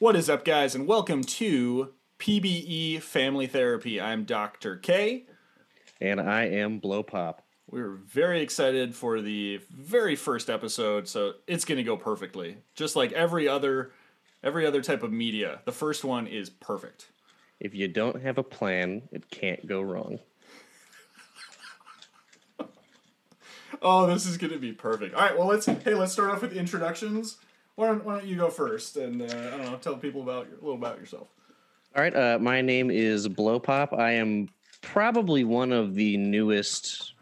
What is up, guys, and welcome to PBE Family Therapy. I'm Dr. K. And I am Blow Pop. We're very excited for the very first episode, so it's going to go perfectly. Just like every other every other type of media, the first one is perfect. If you don't have a plan, it can't go wrong. Oh, this is going to be perfect. All right, well, let's hey, let's start off with introductions. Why don't, why don't you go first and uh, I don't know, tell people about your, a little about yourself. All right, uh, my name is Blow Pop. I am probably one of the newest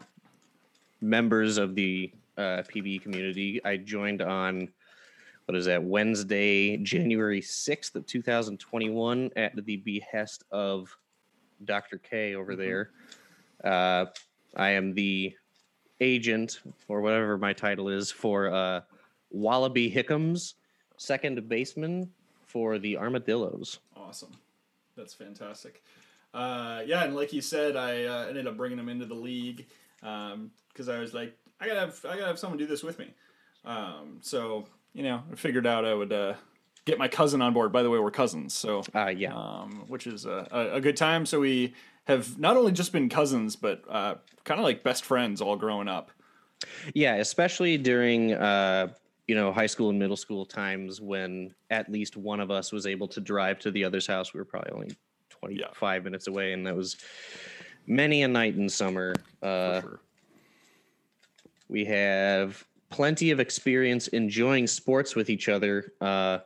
members of the uh, PBE community. I joined on what is that Wednesday, January sixth of two thousand twenty-one, at the behest of Doctor K over there. Uh, I am the agent or whatever my title is for uh, Wallaby Hickams, second baseman for the Armadillos. Awesome. That's fantastic. Uh, yeah, and like you said, I uh, ended up bringing him into the league because I was like, I gotta have, I gotta have someone do this with me. Um, so you know, I figured out I would uh, get my cousin on board. By the way, we're cousins, so Uh, yeah. um, which is a, a, a good time. So we have not only just been cousins, but uh, kind of like best friends all growing up. Yeah, especially during uh, you know high school and middle school times when at least one of us was able to drive to the other's house. We were probably only twenty five minutes away, and that was many a night in summer. Uh, sure. we have plenty of experience enjoying sports with each other. Uh,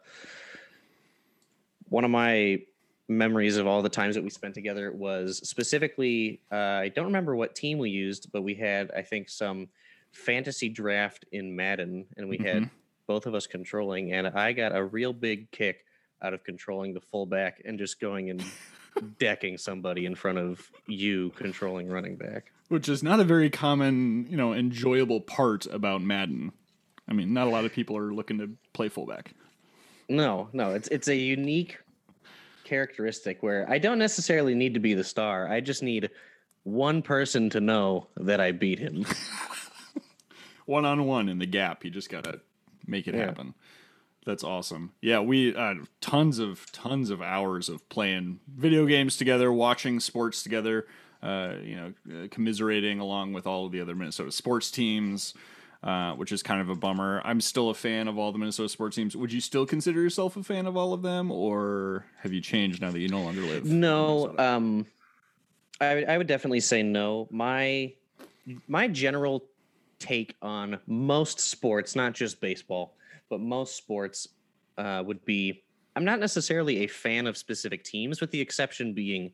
one of my memories of all the times that we spent together was specifically uh, I don't remember what team we used, but we had I think some fantasy draft in Madden, and we had mm-hmm. both of us controlling, and I got a real big kick out of controlling the fullback and just going and decking somebody in front of you controlling running back. which is not a very common, you know, enjoyable part about Madden. I mean, not a lot of people are looking to play fullback. No, no, it's it's a unique characteristic where I don't necessarily need to be the star. I just need one person to know that I beat him. One on one in the gap, you just gotta make it Yeah. happen. That's awesome. Yeah, we uh, tons of tons of hours of playing video games together, watching sports together. Uh, you know, uh, commiserating along with all of the other Minnesota sports teams. Uh, which is kind of a bummer. I'm still a fan of all the Minnesota sports teams. Would you still consider yourself a fan of all of them, or have you changed now that you no longer live? No, um, I I would definitely say no. My my general take on most sports, not just baseball, but most sports, uh, would be I'm not necessarily a fan of specific teams, with the exception being,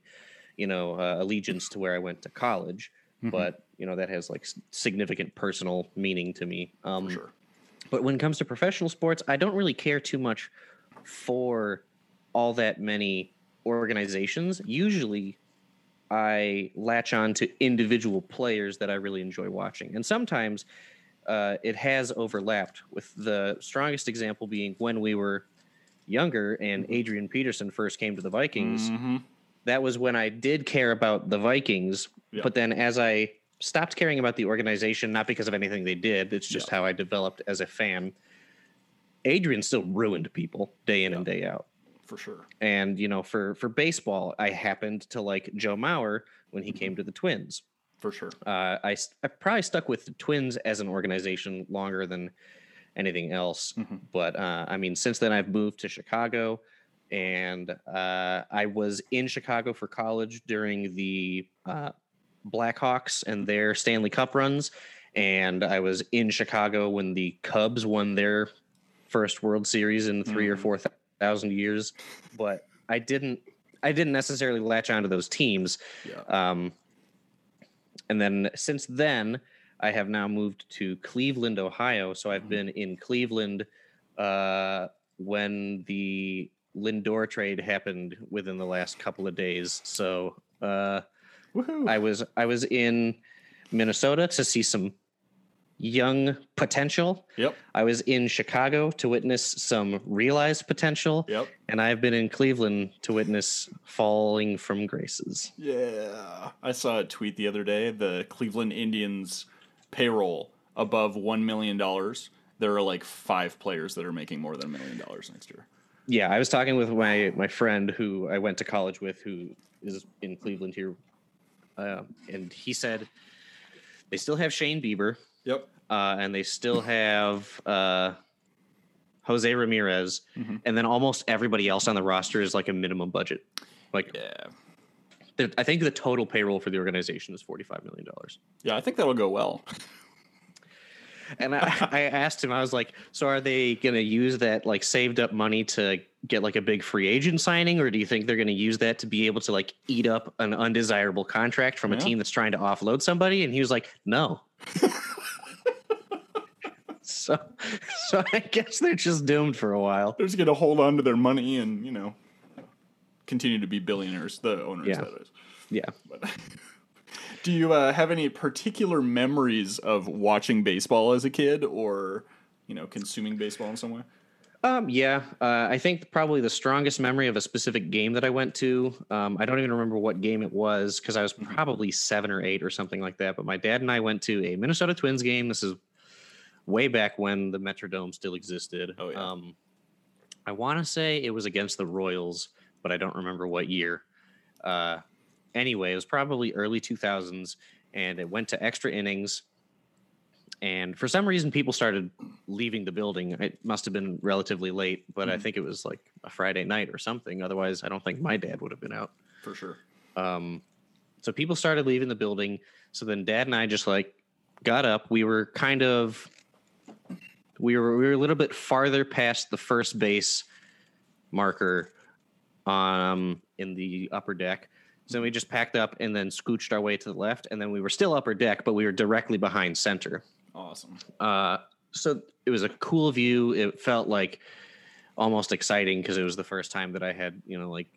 you know, uh, allegiance to where I went to college. But you know that has like significant personal meaning to me. Um, sure. but when it comes to professional sports, I don't really care too much for all that many organizations. Usually, I latch on to individual players that I really enjoy watching. And sometimes uh, it has overlapped, with the strongest example being when we were younger and Adrian Peterson first came to the Vikings. Mhm. That was when I did care about the Vikings. Yeah. But then as I stopped caring about the organization, not because of anything they did, it's just how I developed as a fan. Adrian still ruined people day in and day out for sure. and you know for for baseball i happened to like joe mauer when he came to the twins. For sure. uh, I I probably stuck with the twins as an organization longer than anything else. But uh, i mean since then i've moved to chicago and uh, i was in chicago for college during the uh, blackhawks and their stanley cup runs. And i was in chicago when the cubs won their first world series in 3 or four thousand years but i didn't i didn't necessarily latch onto those teams Yeah. um, and then since then, I have now moved to Cleveland, Ohio. So I've been in Cleveland uh, when the Lindor trade happened within the last couple of days. So uh. I was I was in Minnesota to see some young potential. Yep. I was in Chicago to witness some realized potential. Yep. And I've been in Cleveland to witness falling from graces. Yeah. I saw a tweet the other day. The Cleveland Indians payroll above $1 million. There are like five players that are making more than a million dollars next year. yeah, I was talking with my my friend who I went to college with, who is in Cleveland here, uh, and he said they still have Shane Bieber, Yep. uh, and they still have uh, Jose Ramirez, Mhm. and then almost everybody else on the roster is like a minimum budget. Like, Yeah. the- I think the total payroll for the organization is forty five million dollars. Yeah, I think that'll go well. And I, I asked him, I was like, so are they going to use that like saved up money to get like a big free agent signing, or do you think they're going to use that to be able to like eat up an undesirable contract from a team that's trying to offload somebody? And he was like, no. so, so I guess they're just doomed for a while. They're just gonna hold on to their money and you know continue to be billionaires. The owners, Yeah. that is. Yeah. But do you uh, have any particular memories of watching baseball as a kid, or you know, consuming baseball in some way? Um, yeah, uh, I think probably the strongest memory of a specific game that I went to. Um, I don't even remember what game it was because I was probably seven or eight or something like that. But my dad and I went to a Minnesota Twins game. This is way back when the Metrodome still existed. Oh, yeah. Um, I want to say it was against the Royals, but I don't remember what year. Uh, anyway, it was probably early 2000s, and it went to extra innings. And for some reason, people started leaving the building. It must have been relatively late, but I Mhm. think it was like a Friday night or something. Otherwise, I don't think my dad would have been out. For sure. Um, so people started leaving the building. So then dad and I just like got up. We were kind of we were we were a little bit farther past the first base marker um in the upper deck. So we just packed up and then scooched our way to the left, and then we were still upper deck, but we were directly behind center. Awesome. Uh, so it was a cool view. It felt like almost exciting because it was the first time that I had, you know, like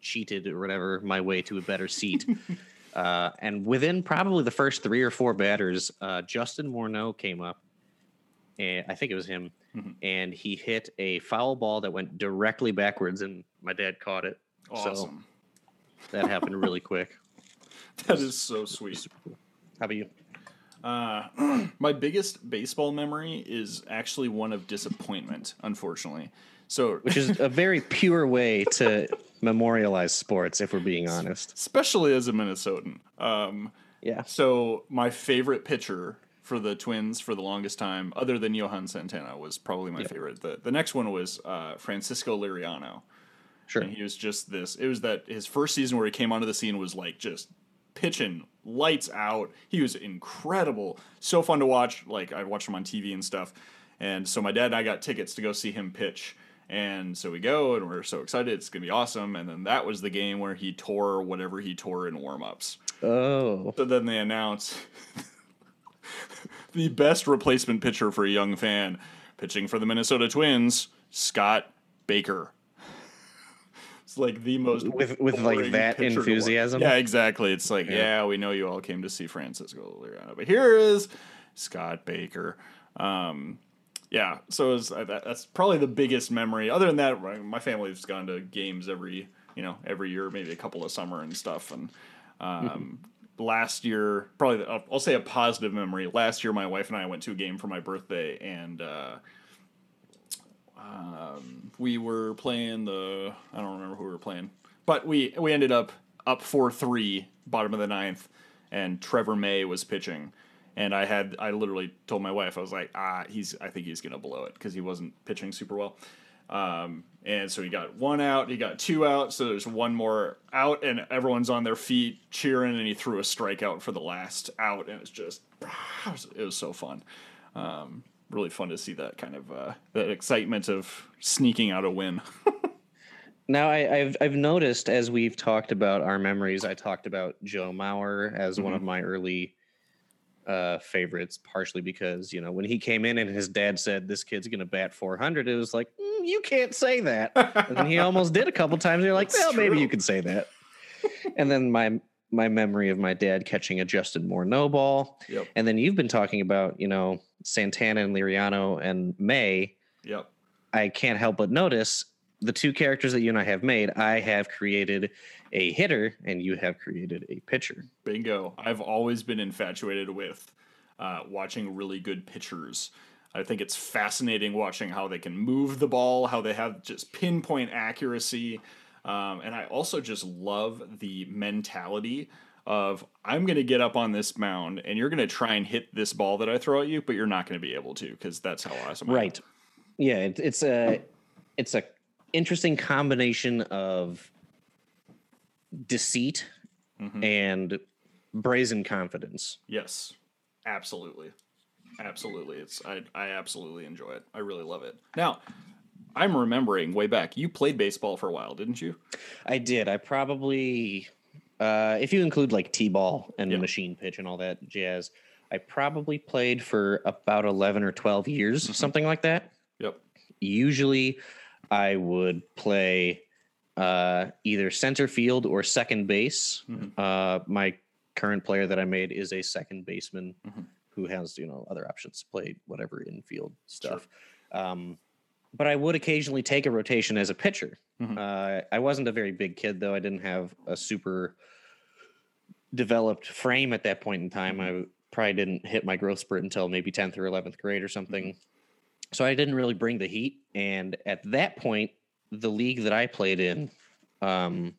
cheated or whatever my way to a better seat. uh, and within probably the first three or four batters, uh, Justin Morneau came up, and I think it was him, Mhm. and he hit a foul ball that went directly backwards, and my dad caught it. So Awesome. that happened really quick. that is so sweet. How about you? Uh, my biggest baseball memory is actually one of disappointment, unfortunately. So, Which is a very pure way to memorialize sports, if we're being honest. especially as a Minnesotan. Um, Yeah. so, my favorite pitcher for the Twins for the longest time, other than Johan Santana, was probably my favorite. The, the next one was uh, Francisco Liriano. Sure. And he was just this. It was that his first season where he came onto the scene was like just pitching lights out. He was incredible, so fun to watch. Like I watched him on TV and stuff. And so my dad and I got tickets to go see him pitch. And so we go, and we're so excited. It's gonna be awesome. And then that was the game where he tore whatever he tore in warmups. Oh. So then they announce the best replacement pitcher for a young fan pitching for the Minnesota Twins, Scott Baker. It's like the most With- with, like, that pitcher to watch. enthusiasm? Yeah, exactly. It's like, yeah. Yeah. we know you all came to see Francisco Liriano, but here is Scott Baker. Um, yeah, so was, uh, that, that's probably the biggest memory. Other than that, my family's gone to games every you know every year, maybe a couple of summer and stuff. And um, last year, probably I'll, I'll say a positive memory. Last year, my wife and I went to a game for my birthday, and uh, um, we were playing the I don't remember who we were playing, but we we ended up up four three, bottom of the ninth, and Trevor May was pitching. And I had I literally told my wife I was like ah he's I think he's gonna blow it because he wasn't pitching super well, um, and so he got one out he got two out so there's one more out and everyone's on their feet cheering and he threw a strikeout for the last out and it's just it was, just, it was so fun, um, really fun to see that kind of uh, that excitement of sneaking out a win. Now I, I've I've noticed as we've talked about our memories, I talked about Joe Mauer as one of my early uh, favorites, partially because you know when he came in and his dad said this kid's gonna bat 400, it was like "Mm, you can't say that, and then he almost did a couple times. You're like, That's well, maybe you could say that. and then my my memory of my dad catching a Justin Morneau ball, yep, and then you've been talking about you know Santana and Liriano and May. yep. I can't help but notice the two characters that you and I have made. I have created a hitter, and you have created a pitcher. Bingo. I've always been infatuated with uh, watching really good pitchers. I think it's fascinating watching how they can move the ball, how they have just pinpoint accuracy. Um, and I also just love the mentality of I'm going to get up on this mound and you're going to try and hit this ball that I throw at you, but you're not going to be able to because that's how awesome. I am. Right. Yeah, it, it's a it's a interesting combination of deceit and brazen confidence. Yes, absolutely, absolutely. It's I I absolutely enjoy it. I really love it. Now, I'm remembering way back. You played baseball for a while, didn't you? I did. I probably, uh, if you include like t-ball and Yeah. machine pitch and all that jazz, I probably played for about eleven or twelve years, something like that. Yep. Usually, I would play uh, either center field or second base. Uh, my current player that I made is a second baseman who has you know other options to play whatever infield stuff. Um, but I would occasionally take a rotation as a pitcher. Uh, I wasn't a very big kid though. I didn't have a super developed frame at that point in time. I probably didn't hit my growth spurt until maybe 10th or 11th grade or something. So I didn't really bring the heat. And at that point, the league that I played in, um,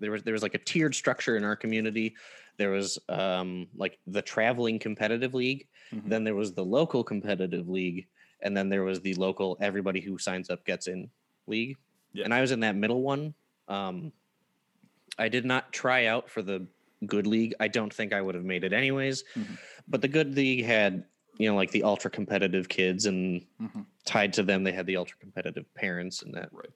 there was there was like a tiered structure in our community. There was um, like the traveling competitive league, then there was the local competitive league, and then there was the local everybody who signs up gets in league. Yeah. And I was in that middle one. Um, I did not try out for the good league. I don't think I would have made it anyways. But the good league had, you know, like the ultra competitive kids, and tied to them, they had the ultra competitive parents, and that. Right.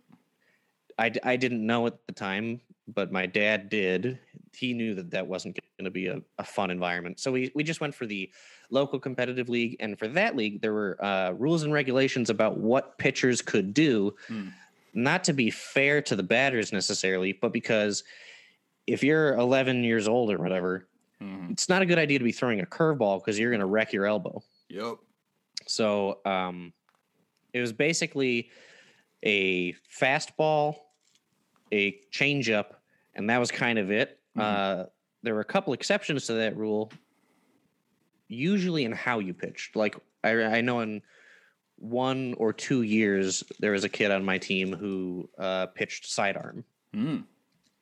I, I didn't know at the time, but my dad did. He knew that that wasn't going to be a, a fun environment. So we, we just went for the local competitive league. And for that league, there were uh, rules and regulations about what pitchers could do, Hmm. not to be fair to the batters necessarily, but because if you're 11 years old or whatever, Mhm. it's not a good idea to be throwing a curveball because you're going to wreck your elbow. Yep. So um, it was basically a fastball, a changeup, and that was kind of it. Uh, there were a couple exceptions to that rule, usually in how you pitched. Like I, I know in one or two years, there was a kid on my team who uh, pitched sidearm. Mm.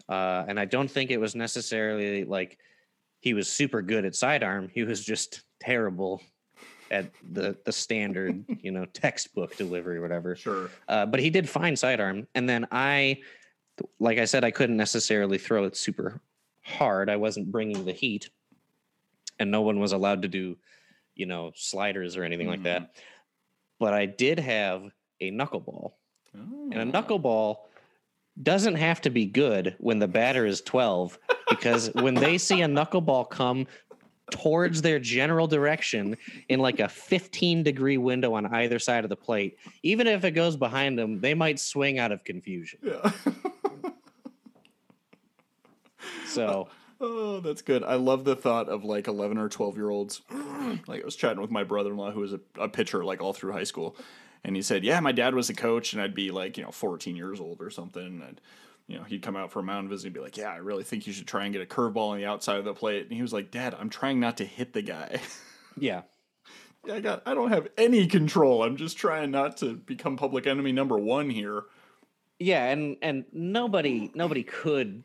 Uh, and I don't think it was necessarily like he was super good at sidearm. He was just terrible at the the standard, you know, textbook delivery or whatever. Sure. Uh, but he did fine sidearm. And then I, like I said, I couldn't necessarily throw it super hard. I wasn't bringing the heat, and no one was allowed to do, you know, sliders or anything like that. Mm-hmm. But I did have a knuckleball. And a oh. knuckleball doesn't have to be good when the batter is 12 because when they see a knuckleball come towards their general direction in like a 15 degree window on either side of the plate, even if it goes behind them, they might swing out of confusion. Yeah. So, Oh, that's good. I love the thought of like 11 or 12 year olds. like I was chatting with my brother in law who was a, a pitcher like all through high school. And he said, Yeah, my dad was a coach and I'd be like, you know, 14 years old or something. And I'd, you know, he'd come out for a mound visit and be like, Yeah, I really think you should try and get a curveball on the outside of the plate. And he was like, Dad, I'm trying not to hit the guy. yeah. I got I don't have any control. I'm just trying not to become public enemy number one here. Yeah, and and nobody nobody could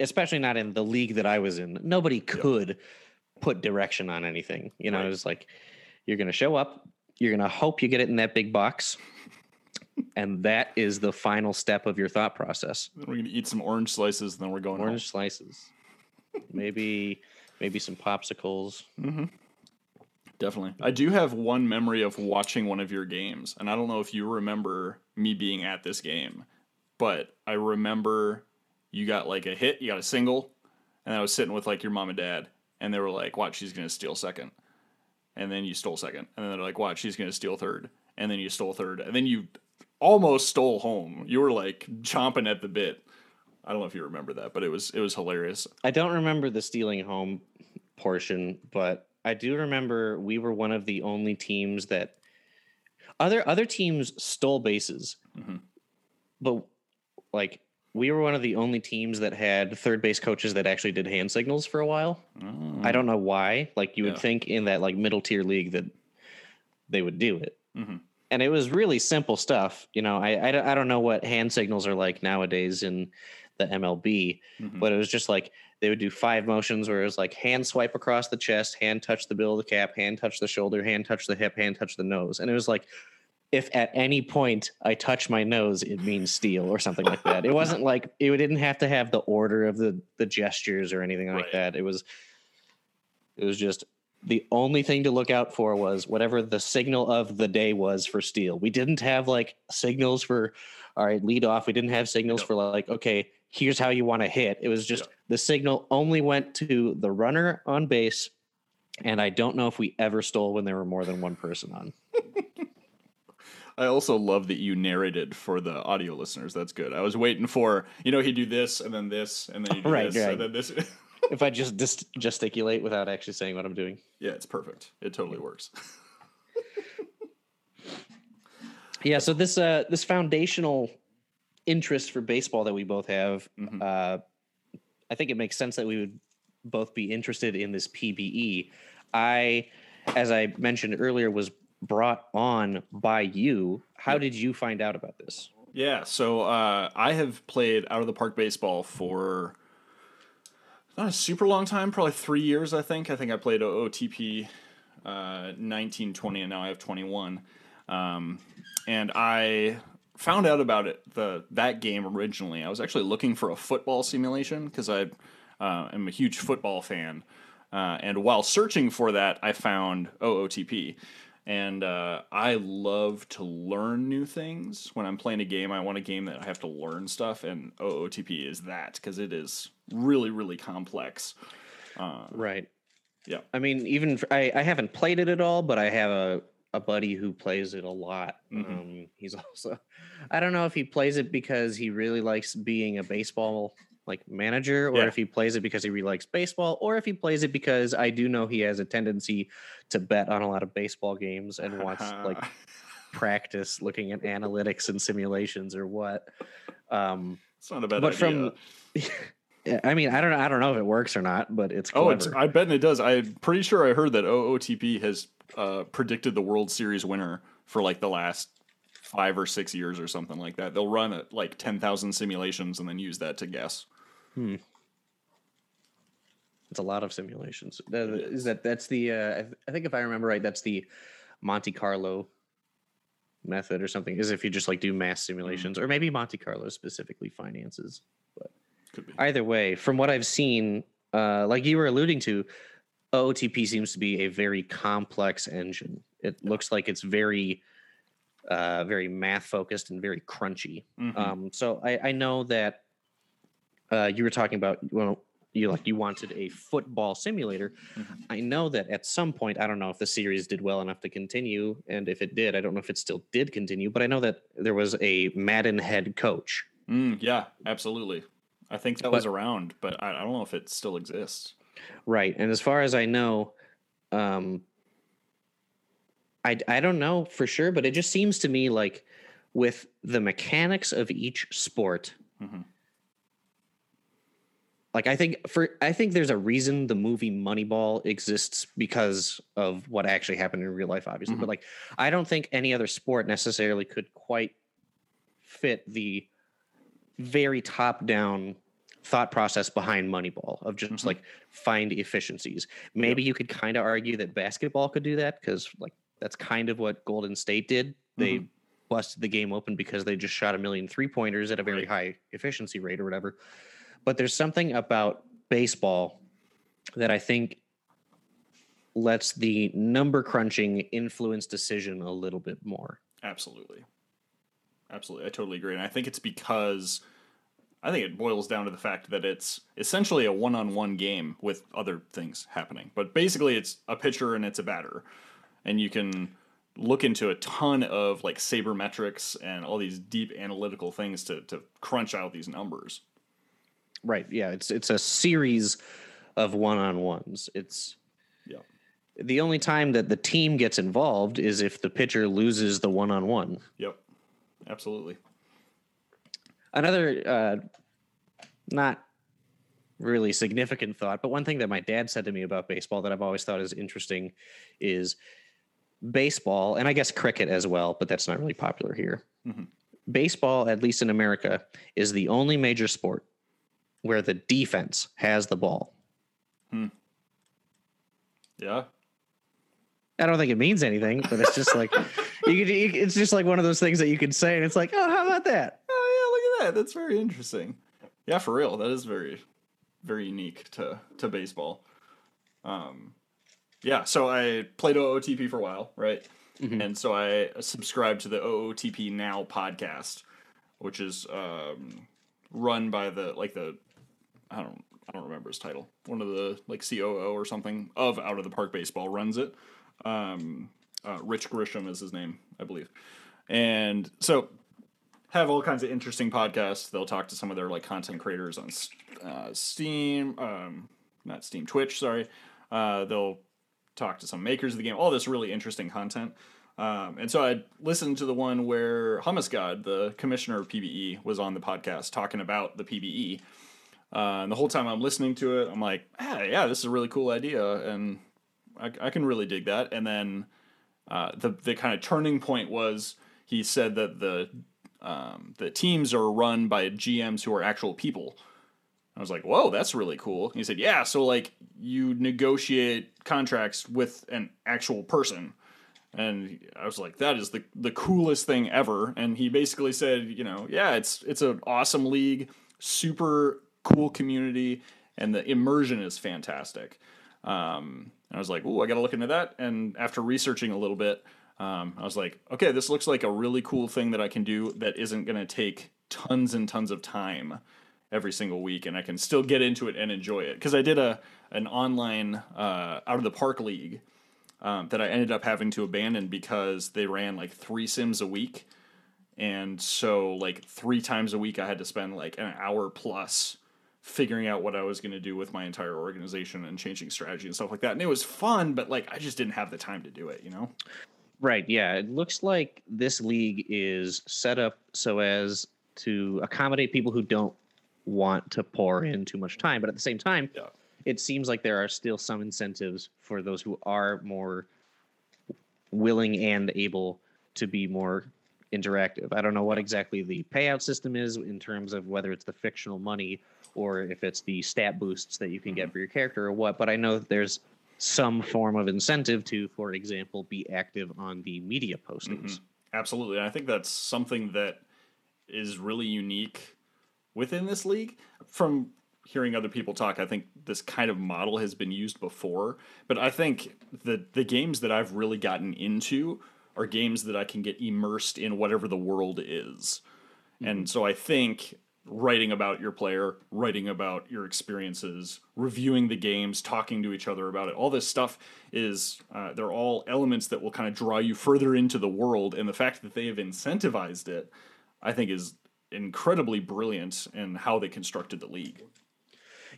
especially not in the league that I was in. Nobody could put direction on anything. You know, Right. it was like you're going to show up, you're going to hope you get it in that big box. And that is the final step of your thought process. Then we're gonna eat some orange slices, and then we're going home. Orange slices. Maybe maybe some popsicles. Mm-hmm. Definitely. I do have one memory of watching one of your games, and I don't know if you remember me being at this game, but I remember you got like a hit, you got a single, and I was sitting with like your mom and dad, and they were like, "Watch, she's gonna steal second. and then you stole second, and then they're like, "Watch, she's gonna steal third. and then you stole third, and then you almost stole home. You were like chomping at the bit. I don't know if you remember that, but it was it was hilarious. I don't remember the stealing home portion, but I do remember we were one of the only teams that other other teams stole bases, Mhm. but like we were one of the only teams that had third base coaches that actually did hand signals for a while. I don't know why. Like you would think in that like middle tier league that they would do it. Mhm. And it was really simple stuff. You know, I, I, don't- I don't know what hand signals are like nowadays in the MLB, Mhm. but it was just like they would do five motions where it was like hand swipe across the chest, hand touch the bill of the cap, hand touch the shoulder, hand touch the hip, hand touch the nose. And it was like, if at any point I touch my nose, it means steal or something like that. It wasn't like it didn't have to have the order of the the gestures or anything like Right. that. It was it was just the only thing to look out for was whatever the signal of the day was for steal. We didn't have like signals for all right, lead off. We didn't have signals Yep. for like, okay, here's how you want to hit. It was just Yep. the signal only went to the runner on base. And I don't know if we ever stole when there were more than one person on. I also love that you narrated for the audio listeners. That's good. I was waiting for you know he'd do this and then this and then you do Right, this right. and then this. if I just dis- gesticulate without actually saying what I'm doing. yeah, it's perfect. It totally works. Yeah, so this uh this foundational interest for baseball that we both have, Mhm. uh I think it makes sense that we would both be interested in this PBE. I as I mentioned earlier was brought on by you. How did you find out about this? Yeah, so uh, I have played out of the park baseball for not a super long time, probably three years. I think. I think I played OOTP uh, nineteen twenty, and now I have twenty one. Um, and I found out about it the that game originally. I was actually looking for a football simulation because I uh, am a huge football fan. Uh, and while searching for that, I found OOTP. And uh, I love to learn new things. When I'm playing a game, I want a game that I have to learn stuff, and OOTP is that because it is really, really complex. Uh, Right. Yeah. I mean, even for, I, I haven't played it at all, but I have a, a buddy who plays it a lot. Mhm. Um, he's also, I don't know if he plays it because he really likes being a baseball like manager, or Yeah. if he plays it because he really likes baseball, or if he plays it because I do know he has a tendency to bet on a lot of baseball games and wants like practice looking at analytics and simulations or what. Um, it's not a bad but idea. from, I mean, I don't know, I don't know if it works or not, but it's Oh, it's, I bet it does. I'm pretty sure I heard that OOTP has uh, predicted the World Series winner for like the last five or six years or something like that. They'll run it like 10,000 simulations and then use that to guess. Hmm. It's a lot of simulations. It is that that's the uh, I, I think if I remember right, that's the Monte Carlo method or something. Is if you just like do mass simulations, or maybe Monte Carlo specifically finances. Could be. Either way, from what I've seen, uh, like you were alluding to, OOTP seems to be a very complex engine. It looks like it's very, uh, very math focused and very crunchy. Mhm. Um, so I, I know that uh, you were talking about well, you like you wanted a football simulator. Mhm. I know that at some point, I don't know if the series did well enough to continue, and if it did, I don't know if it still did continue. But I know that there was a Madden head coach. Mm, yeah, absolutely. I think that But- was around, but I, I don't know if it still exists. Right. And as far as I know, um, I, I don't know for sure, but it just seems to me like with the mechanics of each sport, Mhm. like I think for I think there's a reason the movie Moneyball exists because of what actually happened in real life, obviously. But like I don't think any other sport necessarily could quite fit the very top down thought process behind Moneyball of just Mhm. like find efficiencies. Maybe you could kind of argue that basketball could do that because like that's kind of what Golden State did. They Mhm. busted the game open because they just shot a million three pointers at a very high efficiency rate or whatever. But there's something about baseball that I think lets the number crunching influence decision a little bit more. Absolutely. Absolutely. I totally agree. And I think it's because I think it boils down to the fact that it's essentially a one on one game with other things happening. But basically, it's a pitcher and it's a batter. And you can look into a ton of like sabermetrics and all these deep analytical things to, to crunch out these numbers. Right. Yeah. It's it's a series of one on ones. It's Yeah. the only time that the team gets involved is if the pitcher loses the one on one. Yep. Absolutely. Another uh, not really significant thought, but one thing that my dad said to me about baseball that I've always thought is interesting is baseball, and I guess cricket as well, but that's not really popular here. Mm-hmm. Baseball, at least in America, is the only major sport where the defense has the ball. Hmm. Yeah. I don't think it means anything, but it's just like you, could, it's just like one of those things that you can say, and it's like, oh, how about that? Yeah, look at that. That's very interesting. Yeah, for real. That is very, very unique to to baseball. Um, yeah. So I played OOTP for a while, right? Mm-hmm. And so I subscribed to the OOTP Now podcast, which is um, run by the like the I don't I don't remember his title. One of the like COO or something of Out of the Park Baseball runs it. Um, uh, Rich Grisham is his name, I believe. And so have all kinds of interesting podcasts. They'll talk to some of their like content creators on uh, Steam, um, not Steam, Twitch. Sorry. Uh, they'll talk to some makers of the game. All this really interesting content. Um, and so I listened to the one where Hummus God, the commissioner of PBE, was on the podcast talking about the PBE. Uh, and the whole time I'm listening to it, I'm like, ah, yeah, this is a really cool idea, and I, I can really dig that. And then uh, the the kind of turning point was he said that the um, the teams are run by GMs who are actual people. I was like, whoa, that's really cool. he said, yeah, so like you negotiate contracts with an actual person. And I was like, that is the the coolest thing ever. And he basically said, you know, yeah, it's it's an awesome league, super cool community, and the immersion is fantastic. Um, and I was like, oh, I got to look into that. And after researching a little bit, um, I was like, okay, this looks like a really cool thing that I can do that isn't going to take tons and tons of time every single week, and I can still get into it and enjoy it. Because I did a an online uh, out of the park league um, that I ended up having to abandon because they ran like three sims a week, and so like three times a week I had to spend like an hour plus figuring out what I was going to do with my entire organization and changing strategy and stuff like that. And it was fun, but like I just didn't have the time to do it, you know? Right. Yeah. It looks like this league is set up so as to accommodate people who don't want to pour in too much time. But at the same time, yeah. it seems like there are still some incentives for those who are more willing and able to be more interactive. I don't know what exactly the payout system is in terms of whether it's the fictional money or if it's the stat boosts that you can get mm-hmm. for your character or what. But I know that there's some form of incentive to, for example, be active on the media postings. Mm-hmm. Absolutely. And I think that's something that is really unique within this league. From hearing other people talk, I think this kind of model has been used before. But I think the the games that I've really gotten into are games that I can get immersed in whatever the world is. Mm-hmm. And so I think writing about your player, writing about your experiences, reviewing the games, talking to each other about it. All this stuff is uh, they're all elements that will kind of draw you further into the world, and the fact that they have incentivized it, I think, is incredibly brilliant in how they constructed the league.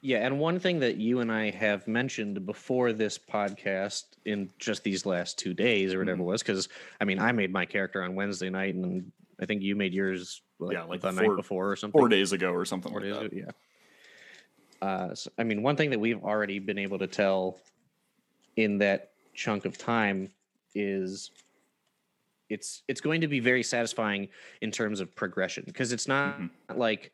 Yeah, and one thing that you and I have mentioned before this podcast in just these last two days or whatever mm-hmm. it was, because I mean, I made my character on Wednesday night, and I think you made yours like, yeah, like the four, night before or something. Four days ago or something four like that. Ago, yeah. Uh, so, I mean, one thing that we've already been able to tell in that chunk of time is it's it's going to be very satisfying in terms of progression because it's not mm-hmm. like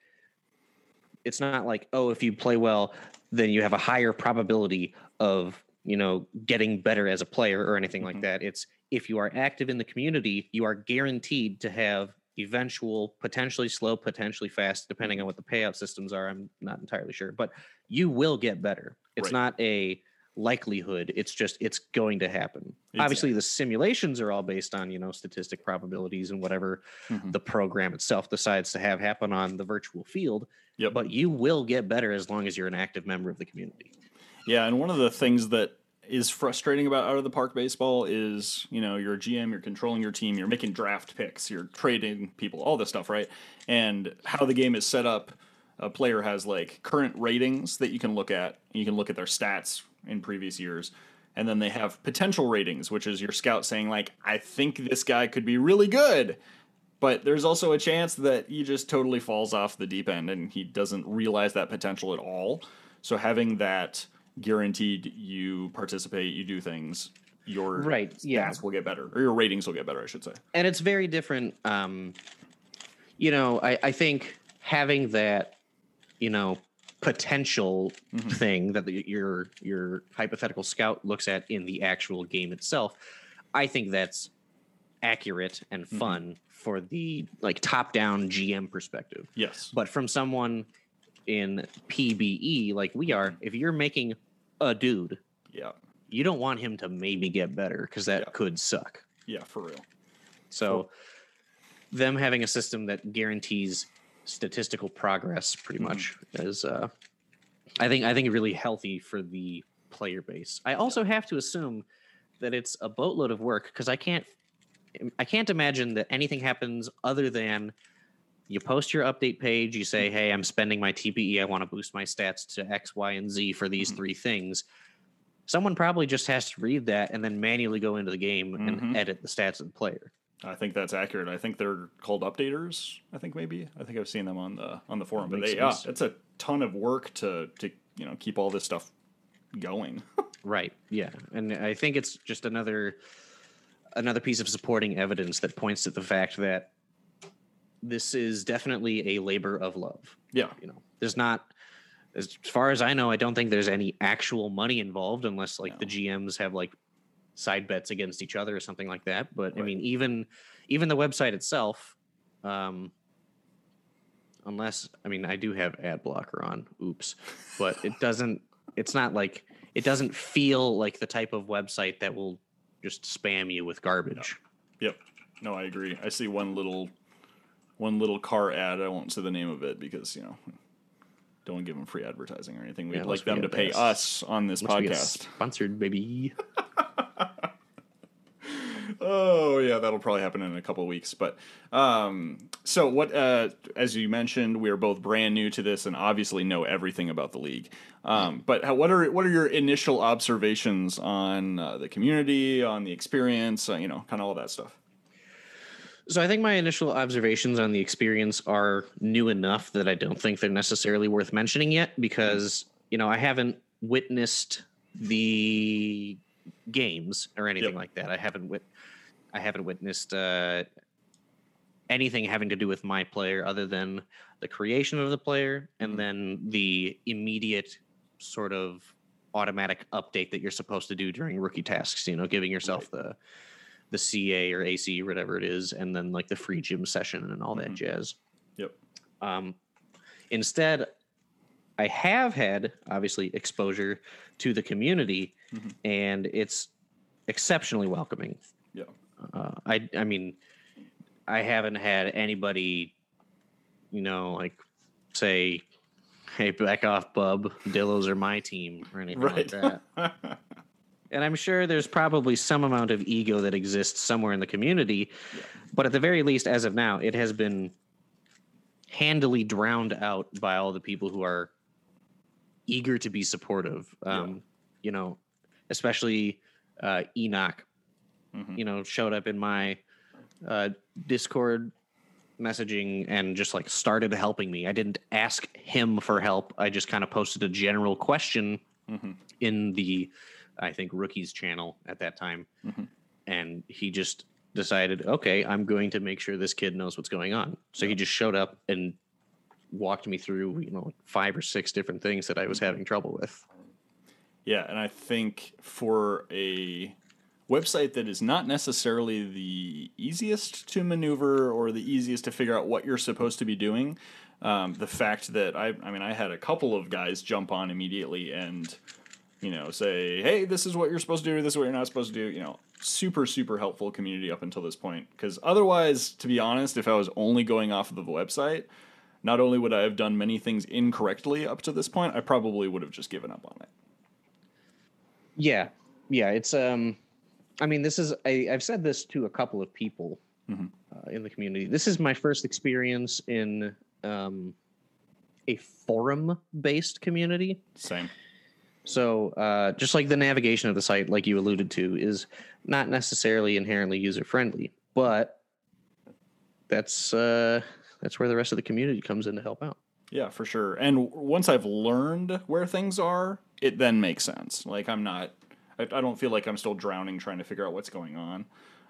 it's not like oh if you play well then you have a higher probability of you know getting better as a player or anything mm-hmm. like that it's if you are active in the community you are guaranteed to have eventual, potentially slow, potentially fast, depending on what the payout systems are. I'm not entirely sure, but you will get better. It's right. not a likelihood. It's just it's going to happen. Exactly. Obviously, the simulations are all based on you know statistic probabilities and whatever mm-hmm. the program itself decides to have happen on the virtual field. Yep. But you will get better as long as you're an active member of the community. Yeah, and one of the things that is frustrating about out of the park baseball is you know you're a GM, you're controlling your team, you're making draft picks, you're trading people, all this stuff, right? And how the game is set up, a player has like current ratings that you can look at. You can look at their stats in previous years, and then they have potential ratings, which is your scout saying like, I think this guy could be really good. But there's also a chance that he just totally falls off the deep end and he doesn't realize that potential at all. So having that guaranteed you participate, you do things your Right, yeah. stats will get better, or your ratings will get better, I should say. and it's very different. Um, you know, I, I think having that, you know, potential thing that the, your your hypothetical scout looks at in the actual game itself, I think that's accurate and fun for the like top down GM perspective. Yes. But from someone in PBE like we are, if you're making a dude, Yeah. you don't want him to maybe get better because that Yeah. could suck. Yeah, for real. So, them having a system that guarantees statistical progress, pretty Mm-hmm. much, is uh, I think I think really healthy for the player base. I also have to assume that it's a boatload of work because I can't I can't imagine that anything happens other than you post your update page, you Mm-hmm. say, "Hey, I'm spending my TPE. I want to boost my stats to X, Y, and Z for Mm-hmm. these three things." Someone probably just has to read that and then manually go into the game and edit the stats of the player. I think that's accurate. I think they're called updaters. I think maybe. I think I've seen them on the on the forum. But makes they, yeah, sense. it's a ton of work to to you know keep all this stuff going. Right. Yeah. And I think it's just another another piece of supporting evidence that points to the fact that this is definitely a labor of love. yeah. You know, there's not as far as I know, I don't think there's any actual money involved unless like the GMs have like side bets against each other or something like that. But I mean, even even the website itself, um, unless I mean I do have ad blocker on. Oops, but it doesn't. It's not like it doesn't feel like the type of website that will just spam you with garbage. Yep. No, I agree. I see one little one little car ad. I won't say the name of it because you know don't give them free advertising or anything. We'd Yeah, like them to pay us on this Must be a podcast. sponsored baby. Oh yeah, that'll probably happen in a couple of weeks. But um, so what? Uh, as you mentioned, we are both brand new to this and obviously know everything about the league. Um, but how, what are what are your initial observations on uh, the community, on the experience, uh, you know, kind of all that stuff? So I think my initial observations on the experience are new enough that I don't think they're necessarily worth mentioning yet because, you know, I haven't witnessed the games or anything Yep. like that. I haven't wit- I haven't witnessed uh, anything having to do with my player other than the creation of the player and then the immediate sort of automatic update that you're supposed to do during rookie tasks, you know, giving yourself the the CA or AC, or whatever it is, and then like the free gym session and all that jazz. Yep. Um, instead, I have had obviously exposure to the community, Mhm. and it's exceptionally welcoming. Yeah. Uh, I I mean, I haven't had anybody, you know, like say, "Hey, back off, bub. Dillos are my team" or anything like that. And I'm sure there's probably some amount of ego that exists somewhere in the community. Yeah. But at the very least, as of now, it has been handily drowned out by all the people who are eager to be supportive. Um, You know, especially uh, Enoch, Mhm. you know, showed up in my uh, Discord messaging and just like started helping me. I didn't ask him for help. I just kind of posted a general question Mhm. in the I think rookies channel at that time, Mhm. and he just decided, okay, I'm going to make sure this kid knows what's going on. So he just showed up and walked me through, you know, five or six different things that I was having trouble with. Yeah, and I think for a website that is not necessarily the easiest to maneuver or the easiest to figure out what you're supposed to be doing, um, the fact that I, I mean, I had a couple of guys jump on immediately and, you know, say, hey, this is what you're supposed to do, this is what you're not supposed to do, you know, super, super helpful community up until this point. Because otherwise, to be honest, if I was only going off of the website, not only would I have done many things incorrectly up to this point, I probably would have just given up on it. Yeah, yeah. It's um, I mean, this is I, I've said this to a couple of people Mhm. uh, in the community. This is my first experience in um, a forum-based community. Same. So, uh, just like the navigation of the site, like you alluded to, is not necessarily inherently user friendly, but that's uh, that's where the rest of the community comes in to help out. Yeah, for sure. And once I've learned where things are, it then makes sense. Like I'm not, I, I don't feel like I'm still drowning trying to figure out what's going on.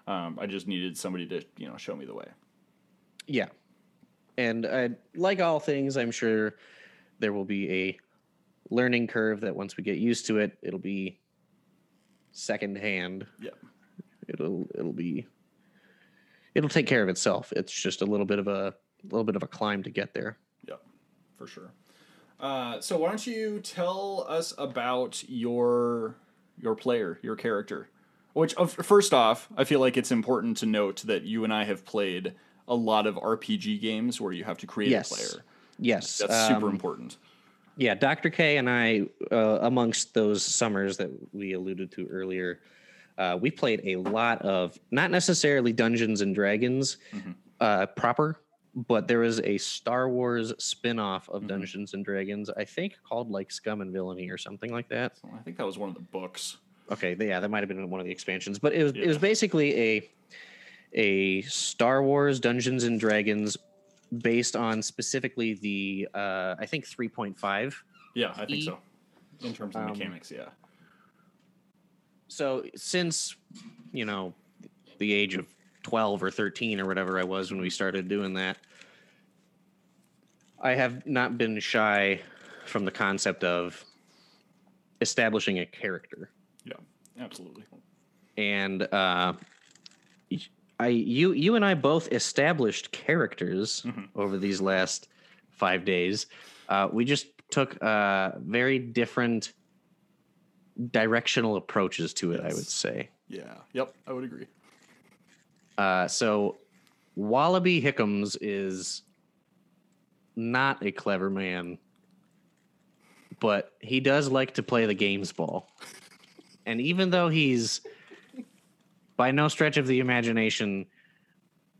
Um, I just needed somebody to you know show me the way. Yeah. And uh, like all things, I'm sure there will be a learning curve that once we get used to it, it'll be secondhand. Yeah. It'll it'll be it'll take care of itself. It's just a little bit of a little bit of a climb to get there. Yeah, for sure. Uh, so why don't you tell us about your your player, your character? Which uh, first off, I feel like it's important to note that you and I have played a lot of RPG games where you have to create Yes. a player. Yes. That's super um, important. Yeah, Dr. K and I, uh, amongst those summers that we alluded to earlier, uh, we played a lot of not necessarily Dungeons and Dragons uh, proper, but there was a Star Wars spin off of Dungeons and Dragons, I think called like Scum and Villainy or something like that. I think that was one of the books. Okay, yeah, that might have been one of the expansions, but it was it was basically a a Star Wars Dungeons and Dragons based on specifically the uh, I think 3.5 Yeah, I think E- so. In terms of um, mechanics, yeah. so since you know the age of 12 or 13 or whatever i was when we started doing that i have not been shy from the concept of establishing a character Yeah, absolutely. and uh i you you and i both established characters over these last five days uh we just took uh very different directional approaches to it i would say Yeah. Yep, I would agree. Uh, so Wallaby Hickams is not a clever man, but he does like to play the games ball. And even though he's by no stretch of the imagination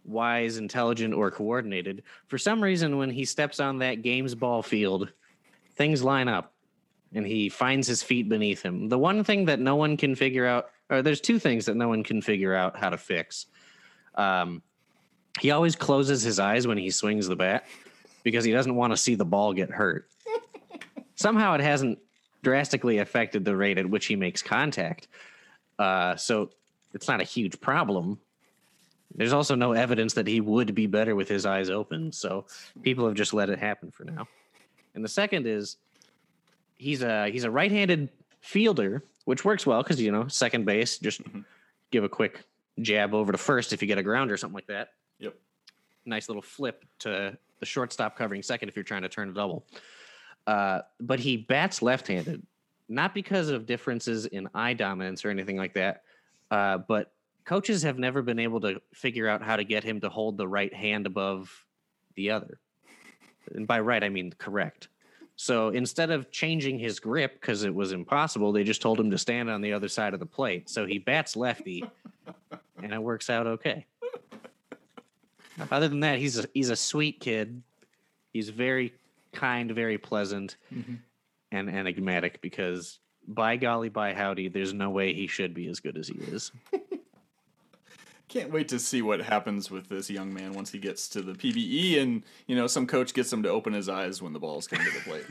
wise, intelligent, or coordinated, for some reason when he steps on that games ball field, things line up and he finds his feet beneath him. The one thing that no one can figure out, or there's two things that no one can figure out how to fix. Um, he always closes his eyes when he swings the bat because he doesn't want to see the ball get hurt. Somehow it hasn't drastically affected the rate at which he makes contact. Uh, so it's not a huge problem. There's also no evidence that he would be better with his eyes open. So people have just let it happen for now. And the second is he's a he's a right-handed fielder, which works well because you know second base just give a quick jab over to first if you get a ground or something like that. Yep. Nice little flip to the shortstop covering second if you're trying to turn a double. Uh, but he bats left-handed, not because of differences in eye dominance or anything like that, uh, but coaches have never been able to figure out how to get him to hold the right hand above the other. And by right, I mean correct. So instead of changing his grip because it was impossible, they just told him to stand on the other side of the plate. So he bats lefty, and it works out okay. Other than that, he's a, he's a sweet kid. He's very kind, very pleasant, and enigmatic. Because by golly, by howdy, there's no way he should be as good as he is. Can't wait to see what happens with this young man once he gets to the PBE and, you know, some coach gets him to open his eyes when the balls come to the plate.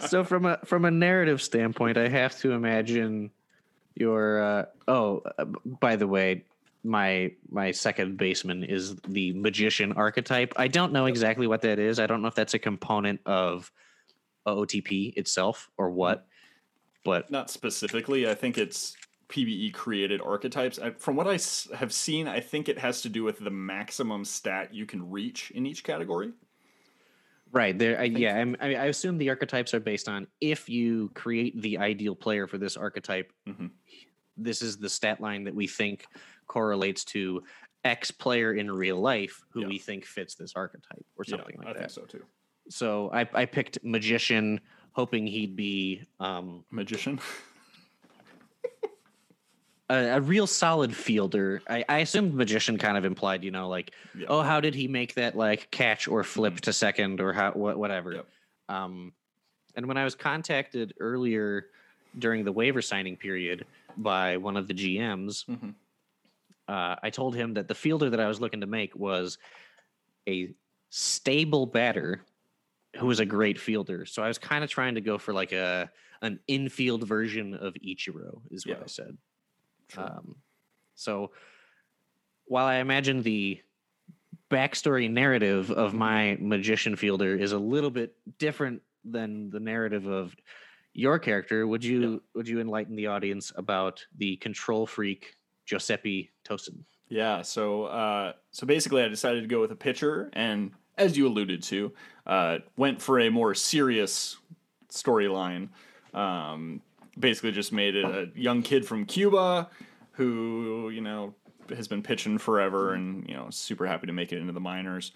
so from a from a narrative standpoint, I have to imagine your. Uh, oh, uh, by the way, my my second baseman is the magician archetype. I don't know exactly what that is. I don't know if that's a component of OOTP itself or what. But Not specifically. I think it's PBE created archetypes. I, from what I s- have seen, I think it has to do with the maximum stat you can reach in each category. right there, I, yeah, I'm, I, I assume the archetypes are based on if you create the ideal player for this archetype. Mhm. This is the stat line that we think correlates to X player in real life who Yeah. we think fits this archetype or something yeah, like I that. I think so too. So I, I picked magician, hoping he'd be um, Magician. a, a real solid fielder. I, I assumed magician kind of implied, you know, like, Yeah. oh, how did he make that like catch or flip to second or how what, whatever. Yep. Um, and when I was contacted earlier during the waiver signing period by one of the GMs, Mhm. uh, I told him that the fielder that I was looking to make was a stable batter who was a great fielder. So I was kind of trying to go for like a an infield version of Ichiro, is what Yeah. I said. Sure. Um, so while I imagine the backstory narrative of my magician fielder is a little bit different than the narrative of your character, would you would you enlighten the audience about the control freak Giuseppe Tosin? Yeah, so uh, so basically, I decided to go with a pitcher, and as you alluded to, uh, went for a more serious storyline. Um, basically, just made it a young kid from Cuba who you know has been pitching forever, and you know super happy to make it into the minors.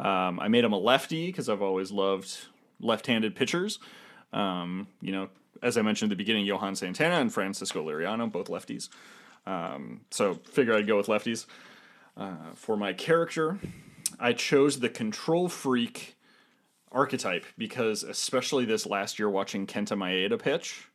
Um, I made him a lefty because I've always loved left-handed pitchers. Um, you know, as I mentioned at the beginning, Johan Santana and Francisco Liriano, both lefties. Um, so figure I'd go with lefties. Uh, for my character, I chose the control freak archetype because, especially this last year, watching Kenta Maeda pitch,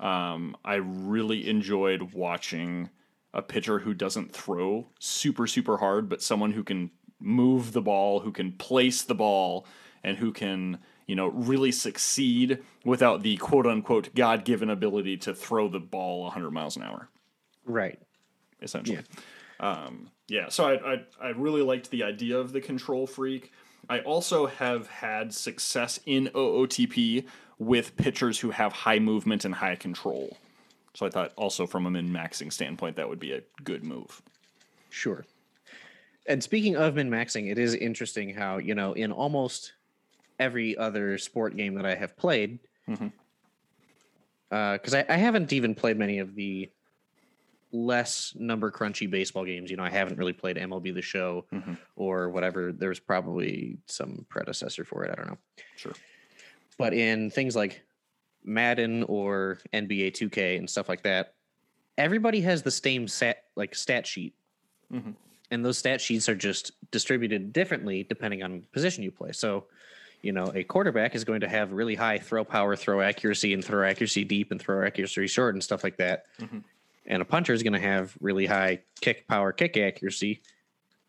um, I really enjoyed watching a pitcher who doesn't throw super super hard, but someone who can move the ball, who can place the ball, and who can you know really succeed without the quote unquote God given ability to throw the ball 100 miles an hour Right. essentially. Um, yeah, so I, I I really liked the idea of the control freak. I also have had success in OOTP with pitchers who have high movement and high control. So I thought also from a min maxing standpoint that would be a good move. Sure. And speaking of min maxing, it is interesting how, you know, in almost every other sport game that I have played, mm-hmm. uh, because I, I haven't even played many of the less number crunchy baseball games. You know, I haven't really played MLB The Show Mhm. or whatever. There's probably some predecessor for it. I don't know. Sure. But in things like Madden or NBA 2K and stuff like that, everybody has the same stat like stat sheet, Mhm. and those stat sheets are just distributed differently depending on position you play. So, you know, a quarterback is going to have really high throw power, throw accuracy, and throw accuracy deep and throw accuracy short and stuff like that. Mhm. And a punter is going to have really high kick power, kick accuracy,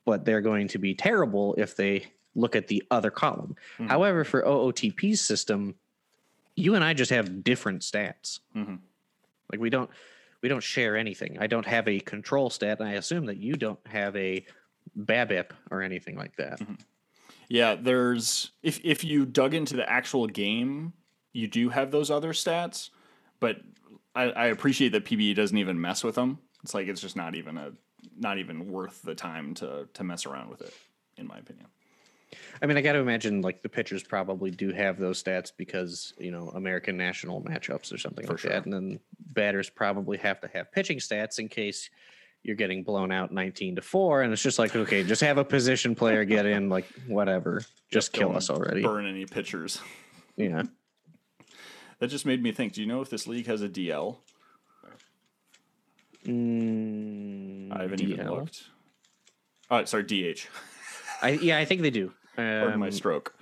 but they're going to be terrible if they look at the other column. Mhm. However, for OOTP's system, you and I just have different stats. Mhm. Like we don't we don't share anything. I don't have a control stat, and I assume that you don't have a BABIP or anything like that. Yeah, there's if if you dug into the actual game, you do have those other stats, but I, I appreciate that PBE doesn't even mess with them. It's like it's just not even a not even worth the time to to mess around with it, in my opinion. I mean, I got to imagine like the pitchers probably do have those stats because you know American national matchups or something For like sure. that, and then batters probably have to have pitching stats in case you're getting blown out 19 to 4 and it's just like okay just have a position player get in like whatever just kill us already Burn any pitchers. yeah That just made me think. Do you know if this league has a DL? mm, I haven't even looked. Oh, sorry, DH. I, yeah i think they do Pardon my Um, stroke.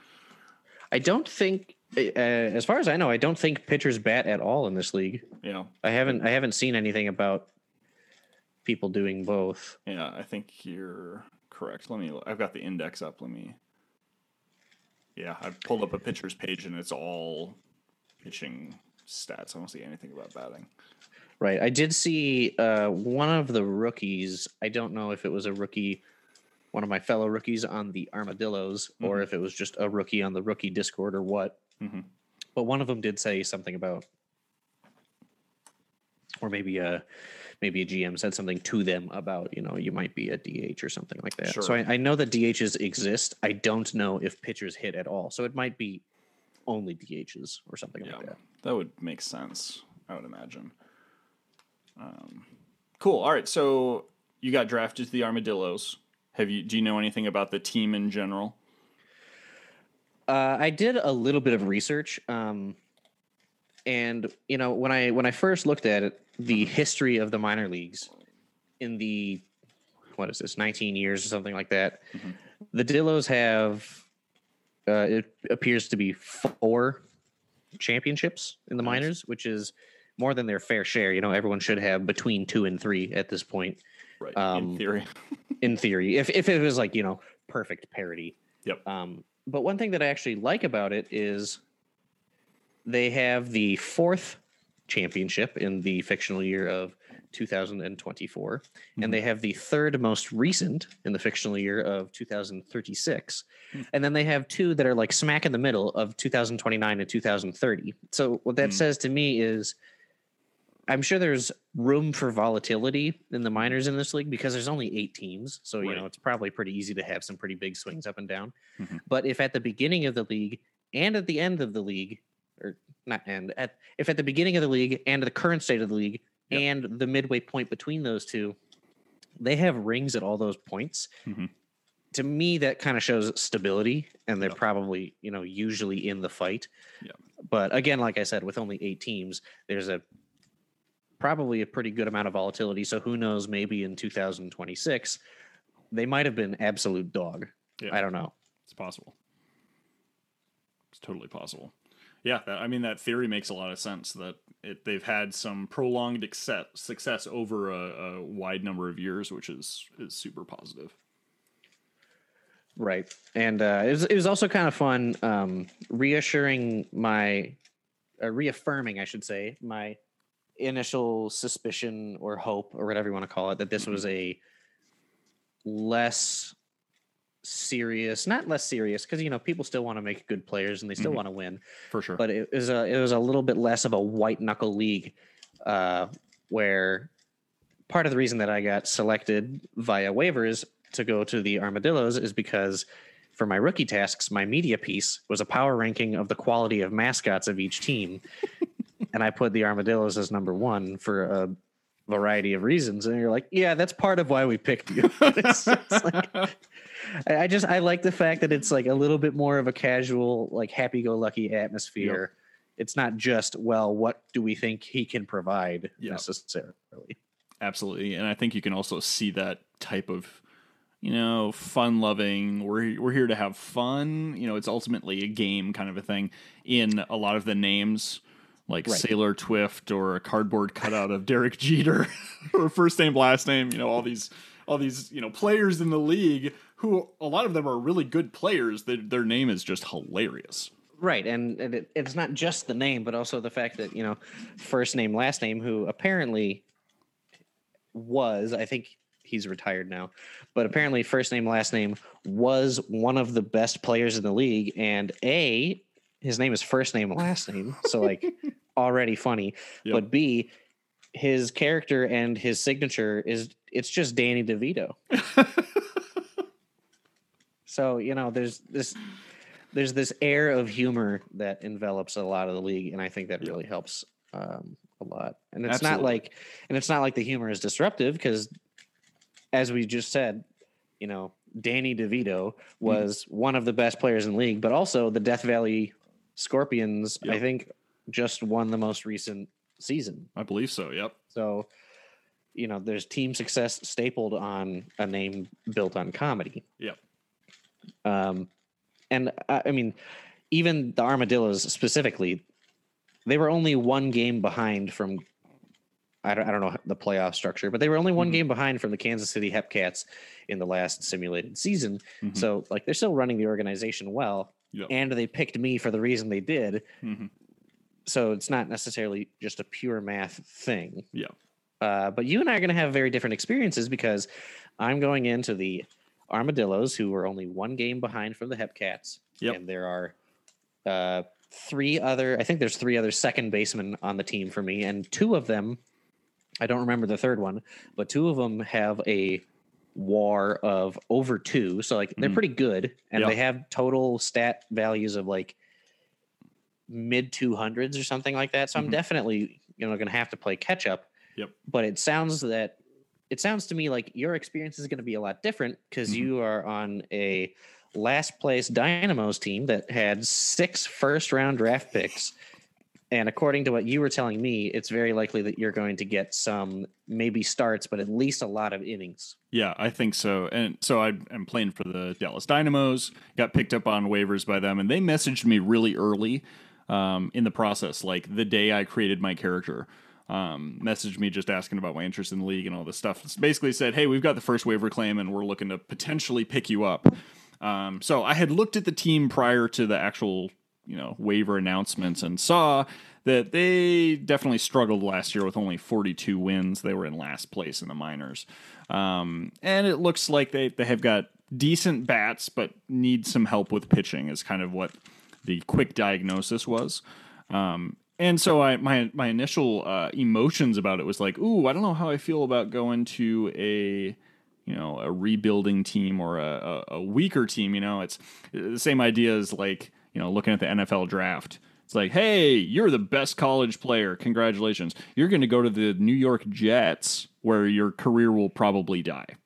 i don't think uh, as far as i know i don't think pitchers bat at all in this league Yeah, i haven't i haven't seen anything about people doing both yeah. I think you're correct. Let me. I've got the index up. Let me. Yeah, I pulled up a pitcher's page and it's all pitching stats. I don't see anything about batting. Right. I did see uh, one of the rookies. I don't know if it was a rookie, one of my fellow rookies on the Armadillos, or if it was just a rookie on the rookie Discord or what. Mhm. But one of them did say something about, or maybe a maybe a GM said something to them about you know you might be a DH or something like that. So I, I know that DHs exist. I don't know if pitchers hit at all. So it might be only DHs or something Yeah, like that. that would make sense. I would imagine. Um, cool. All right. So you got drafted to the Armadillos. Have you? Do you know anything about the team in general? Uh, I did a little bit of research, um, and you know when I when I first looked at it, the history of the minor leagues in the what is this 19 years or something like that, Mhm. the Dillos have uh, it appears to be four championships in the minors, which is more than their fair share. You know, everyone should have between two and three at this point, Right. Um, in theory. in theory. If if it was like you know perfect parity, Yep. um, but one thing that I actually like about it is they have the fourth championship in the fictional year of 2024 and they have the third most recent in the fictional year of 2036 and then they have two that are like smack in the middle of 2029 and 2030 so what that Hmm. says to me is i'm sure there's room for volatility in the minors in this league because there's only eight teams. So you know it's probably pretty easy to have some pretty big swings up and down. Mhm. but if at the beginning of the league and at the end of the league or not end at if at the beginning of the league and the current state of the league Yep. and the midway point between those two they have rings at all those points Mhm. to me that kind of shows stability and they're Yep. probably you know usually in the fight Yep. but again like i said with only eight teams there's a probably a pretty good amount of volatility so who knows maybe in 2026 they might have been absolute dog Yeah. i don't know It's possible. It's totally possible. Yeah, that, I mean that theory makes a lot of sense. That it, they've had some prolonged success, success over a, a wide number of years, which is is super positive. Right. And uh, it, was, it was also kind of fun um, reassuring my, uh, reaffirming, I should say, my initial suspicion or hope or whatever you want to call it that this was a less serious, not less serious, because, you know, people still want to make good players and they still Mhm. want to win, For sure. but it was a, it was a little bit less of a white knuckle league uh, where part of the reason that I got selected via waivers to go to the Armadillos is because for my rookie tasks, my media piece was a power ranking of the quality of mascots of each team. and I put the Armadillos as number one for a variety of reasons. And you're like, yeah, that's part of why we picked you. It's- it's like- I just I like the fact that it's like a little bit more of a casual, like happy-go-lucky atmosphere. It's not just well, what do we think he can provide Yep. necessarily. Absolutely, and I think you can also see that type of, you know, fun-loving. We're we're here to have fun. You know, it's ultimately a game kind of a thing. In a lot of the names, like Right. Sailor Twift or a cardboard cutout of Derek Jeter, or first name, last name. You know, all these all these you know players in the league who a lot of them are really good players. Their, their name is just hilarious. Right, and, and it, it's not just the name, but also the fact that you know, first name, last name, who apparently was, I think he's retired now, but apparently first name, last name was one of the best players in the league, and a his name is first name, last name, so like already funny, Yep. but b his character and his signature is it's just Danny DeVito. So you know, there's this there's this air of humor that envelops a lot of the league, and I think that really helps um, a lot. And it's not like, and it's not like the humor is disruptive because, as we just said, you know, Danny DeVito was one of the best players in the league, but also the Death Valley Scorpions, I think, just won the most recent season. I believe so. Yep. So, you know, there's team success stapled on a name built on comedy. Yep. Um, and I, I mean, even the Armadillos specifically, they were only one game behind from. I don't, I don't know the playoff structure, but they were only one Mhm. game behind from the Kansas City Hepcats in the last simulated season. Mhm. So, like, they're still running the organization well, Yep. and they picked me for the reason they did. Mhm. So it's not necessarily just a pure math thing. Yeah. Uh, but you and I are going to have very different experiences because I'm going into the Armadillos, who were only one game behind from the Hepcats. Yep. And there are uh, three other, I think there's three other second basemen on the team for me. And two of them, I don't remember the third one, but two of them have a war of over two. So, like, they're Mhm. pretty good. And Yeah. they have total stat values of like mid 200s or something like that. So I'm Mhm. definitely, you know, going to have to play catch up. Yep. But it sounds that it sounds to me like your experience is going to be a lot different because Mhm. you are on a last place Dynamos team that had six first round draft picks. And according to what you were telling me, it's very likely that you're going to get some maybe starts, but at least a lot of innings. Yeah, I think so. And so I am playing for the Dallas Dynamos, got picked up on waivers by them, and they messaged me really early um, in the process, like the day I created my character. Um, messaged me just asking about my interest in the league and all this stuff. It's basically said, hey, we've got the first waiver claim and we're looking to potentially pick you up. Um, so I had looked at the team prior to the actual, you know, waiver announcements and saw that they definitely struggled last year with only 42 wins. They were in last place in the minors. Um, and it looks like they, they have got decent bats, but need some help with pitching, is kind of what the quick diagnosis was. Um, and so I my my initial uh, emotions about it was like, ooh, I don't know how I feel about going to a you know a rebuilding team or a, a, a weaker team. You know, it's the same idea as like you know looking at the NFL draft. It's like, hey, you're the best college player. Congratulations. You're going to go to the New York Jets, where your career will probably die.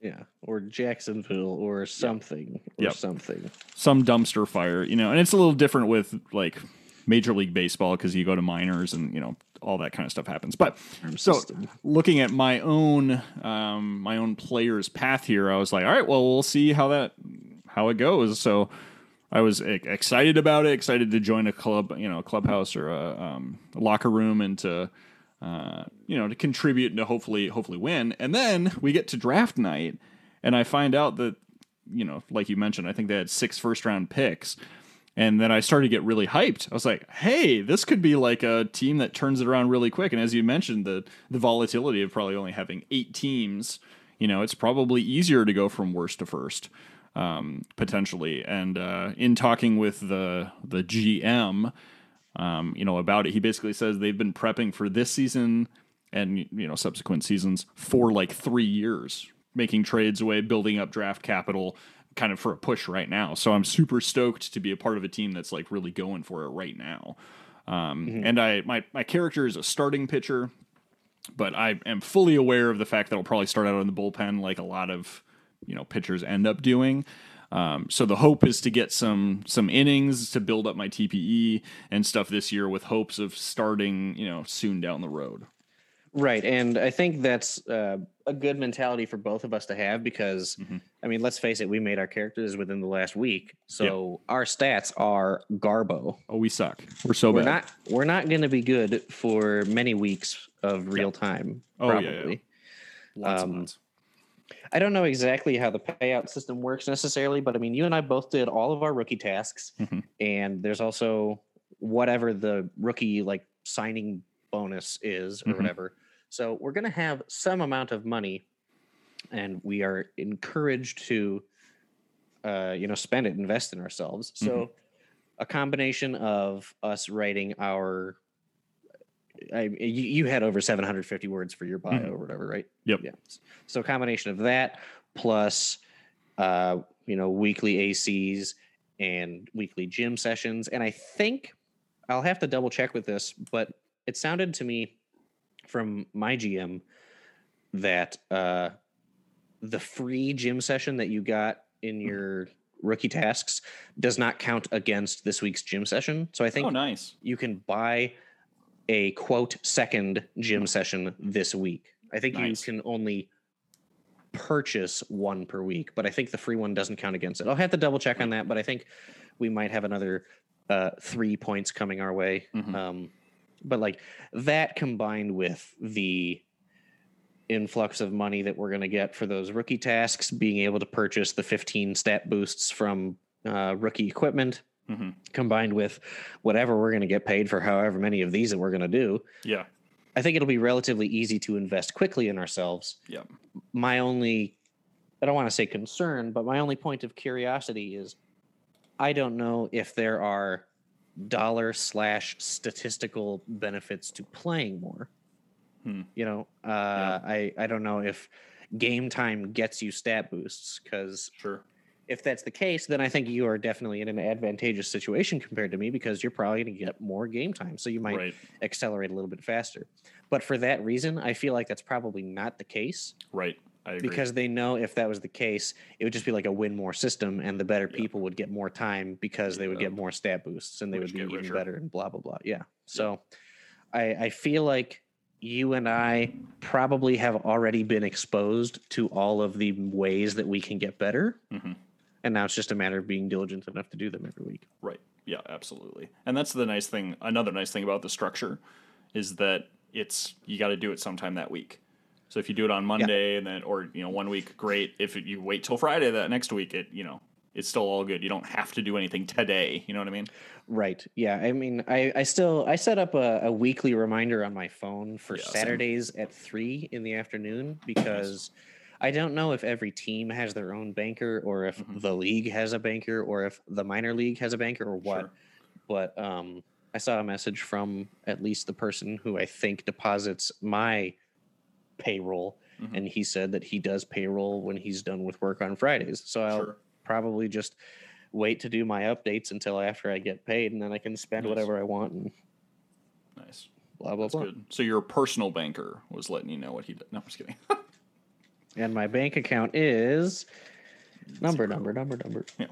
Yeah, or Jacksonville, or something, or Yep. something. Some dumpster fire, you know, and it's a little different with like Major League Baseball because you go to minors and you know all that kind of stuff happens. But so looking at my own um, my own player's path here, I was like, all right, well, we'll see how that how it goes. So I was excited about it, excited to join a club, you know, a clubhouse or a, um, a locker room, and to uh, you know to contribute and to hopefully hopefully win. And then we get to draft night, and I find out that you know, like you mentioned, I think they had six first round picks. And then I started to get really hyped. I was like, "Hey, this could be like a team that turns it around really quick." And as you mentioned, the the volatility of probably only having eight teams, you know, it's probably easier to go from worst to first, um, potentially. And uh, in talking with the the GM, um, you know, about it, he basically says they've been prepping for this season and you know subsequent seasons for like three years, making trades away, building up draft capital, kind of for a push right now. So I'm super stoked to be a part of a team that's like really going for it right now. Um, And I my my character is a starting pitcher, but I am fully aware of the fact that I'll probably start out in the bullpen like a lot of you know pitchers end up doing. Um, so the hope is to get some some innings to build up my TPE and stuff this year, with hopes of starting you know soon down the road. Right, and I think that's uh, a good mentality for both of us to have because, Mhm. I mean, let's face it, we made our characters within the last week, so our stats are garbo. Oh, we suck. We're so We're bad. not we're not going to be good for many weeks of real time. Oh, yeah, Probably. yeah. Lots and um, lots. I don't know exactly how the payout system works necessarily, but I mean, you and I both did all of our rookie tasks, Mhm. and there's also whatever the rookie like signing bonus is or Mhm. whatever. So we're going to have some amount of money, and we are encouraged to, uh, you know, spend it, invest in ourselves. So a combination of us writing our I, you, you had over 750 words for your bio Mhm. or whatever, right? Yep. Yeah. So a combination of that plus, uh, you know, weekly ACs and weekly gym sessions. And I think I'll have to double check with this, but it sounded to me from my GM that uh, the free gym session that you got in your rookie tasks does not count against this week's gym session. So I think Oh, nice. you can buy a quote second gym session this week. I think Nice. you can only purchase one per week, but I think the free one doesn't count against it. I'll have to double check on that, but I think we might have another uh, three points coming our way. Mhm. Um, but like that combined with the influx of money that we're going to get for those rookie tasks, being able to purchase the 15 stat boosts from uh, rookie equipment, Mhm. combined with whatever we're going to get paid for however many of these that we're going to do, Yeah. I think it'll be relatively easy to invest quickly in ourselves. Yeah. My only, I don't want to say concern, but my only point of curiosity is I don't know if there are dollar slash statistical benefits to playing more. Hmm. You know, uh, I, I don't know if game time gets you stat boosts because Sure. If that's the case, then I think you are definitely in an advantageous situation compared to me because you're probably going to get more game time. So you might Right. accelerate a little bit faster. But for that reason, I feel like that's probably not the case Right. I agree. because they know if that was the case, it would just be like a win more system and the better Yeah. people would get more time because they would get more stat boosts and they Rich would be even better and blah, blah, blah. Yeah. So I, I feel like you and I probably have already been exposed to all of the ways that we can get better. Mhm. And now it's just a matter of being diligent enough to do them every week. Right. Yeah, absolutely. And that's the nice thing. Another nice thing about the structure is that it's you got to do it sometime that week. So if you do it on Monday and then, or you know, one week, great. If you wait till Friday that next week, it you know, it's still all good. You don't have to do anything today. You know what I mean? Right. Yeah. I mean, I, I still I set up a, a weekly reminder on my phone for Yeah, same. Saturdays at three in the afternoon because I don't know if every team has their own banker or if Mhm. the league has a banker or if the minor league has a banker or what. Sure. But um, I saw a message from at least the person who I think deposits my payroll, Mhm. and he said that he does payroll when he's done with work on Fridays. So I'll Sure. probably just wait to do my updates until after I get paid, and then I can spend Nice. whatever I want and Nice. blah blah That's blah. good. So your personal banker was letting you know what he did. No, I'm just kidding. And my bank account is number number number number. yeah,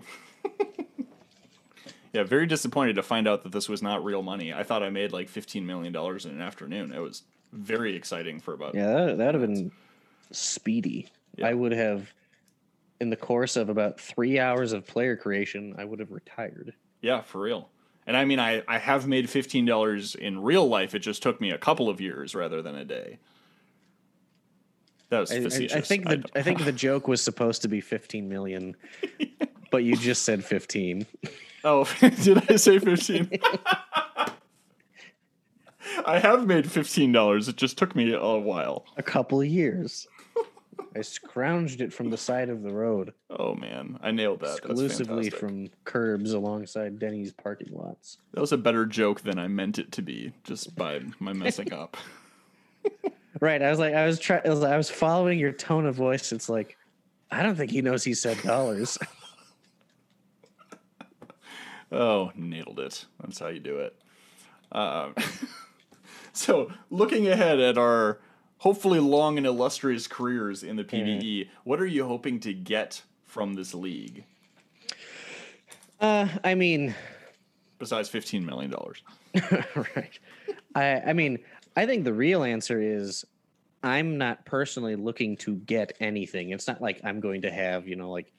yeah, very disappointed to find out that this was not real money. I thought I made like 15 million dollars in an afternoon. It was very exciting for about Yeah, that that would have been speedy. Yeah. I would have, in the course of about three hours of player creation, I would have retired. Yeah, for real. And I mean, I, I have made fifteen dollars in real life. It just took me a couple of years rather than a day. That was I, I- facetious. I think the I, think the joke was supposed to be fifteen million, but you just said fifteen. oh, did I say fifteen? I have made fifteen dollars. It just took me a while. A couple of years. I scrounged it from the side of the road, Oh man, I nailed that. Exclusively from curbs alongside Denny's parking lots. That was a better joke than I meant it to be, just by my messing up. Right. I was like, I was trying. I was following your tone of voice. It's like, I don't think he knows he said dollars. Oh, nailed it. That's how you do it. Um, so, looking ahead at our hopefully long and illustrious careers in the PBE, what are you hoping to get from this league Uh, I mean, besides $15 million? right. I I mean, I think the real answer is I'm not personally looking to get anything. It's not like I'm going to have, you know, like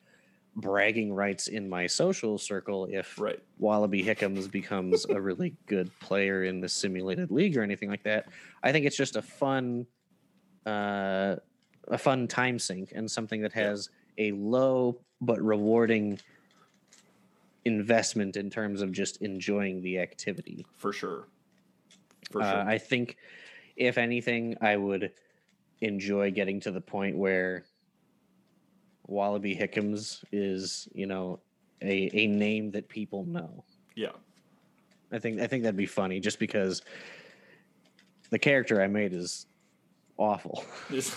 bragging rights in my social circle if Right. Wallaby Hickams becomes a really good player in the simulated league or anything like that. I think it's just a fun uh a fun time sink and something that Yeah. has a low but rewarding investment in terms of just enjoying the activity. For sure. For Uh. I think, if anything, I would enjoy getting to the point where Wallaby Hickams is, you know, a, a name that people know. yeah. I think I think that'd be funny, just because the character I made is awful. Is,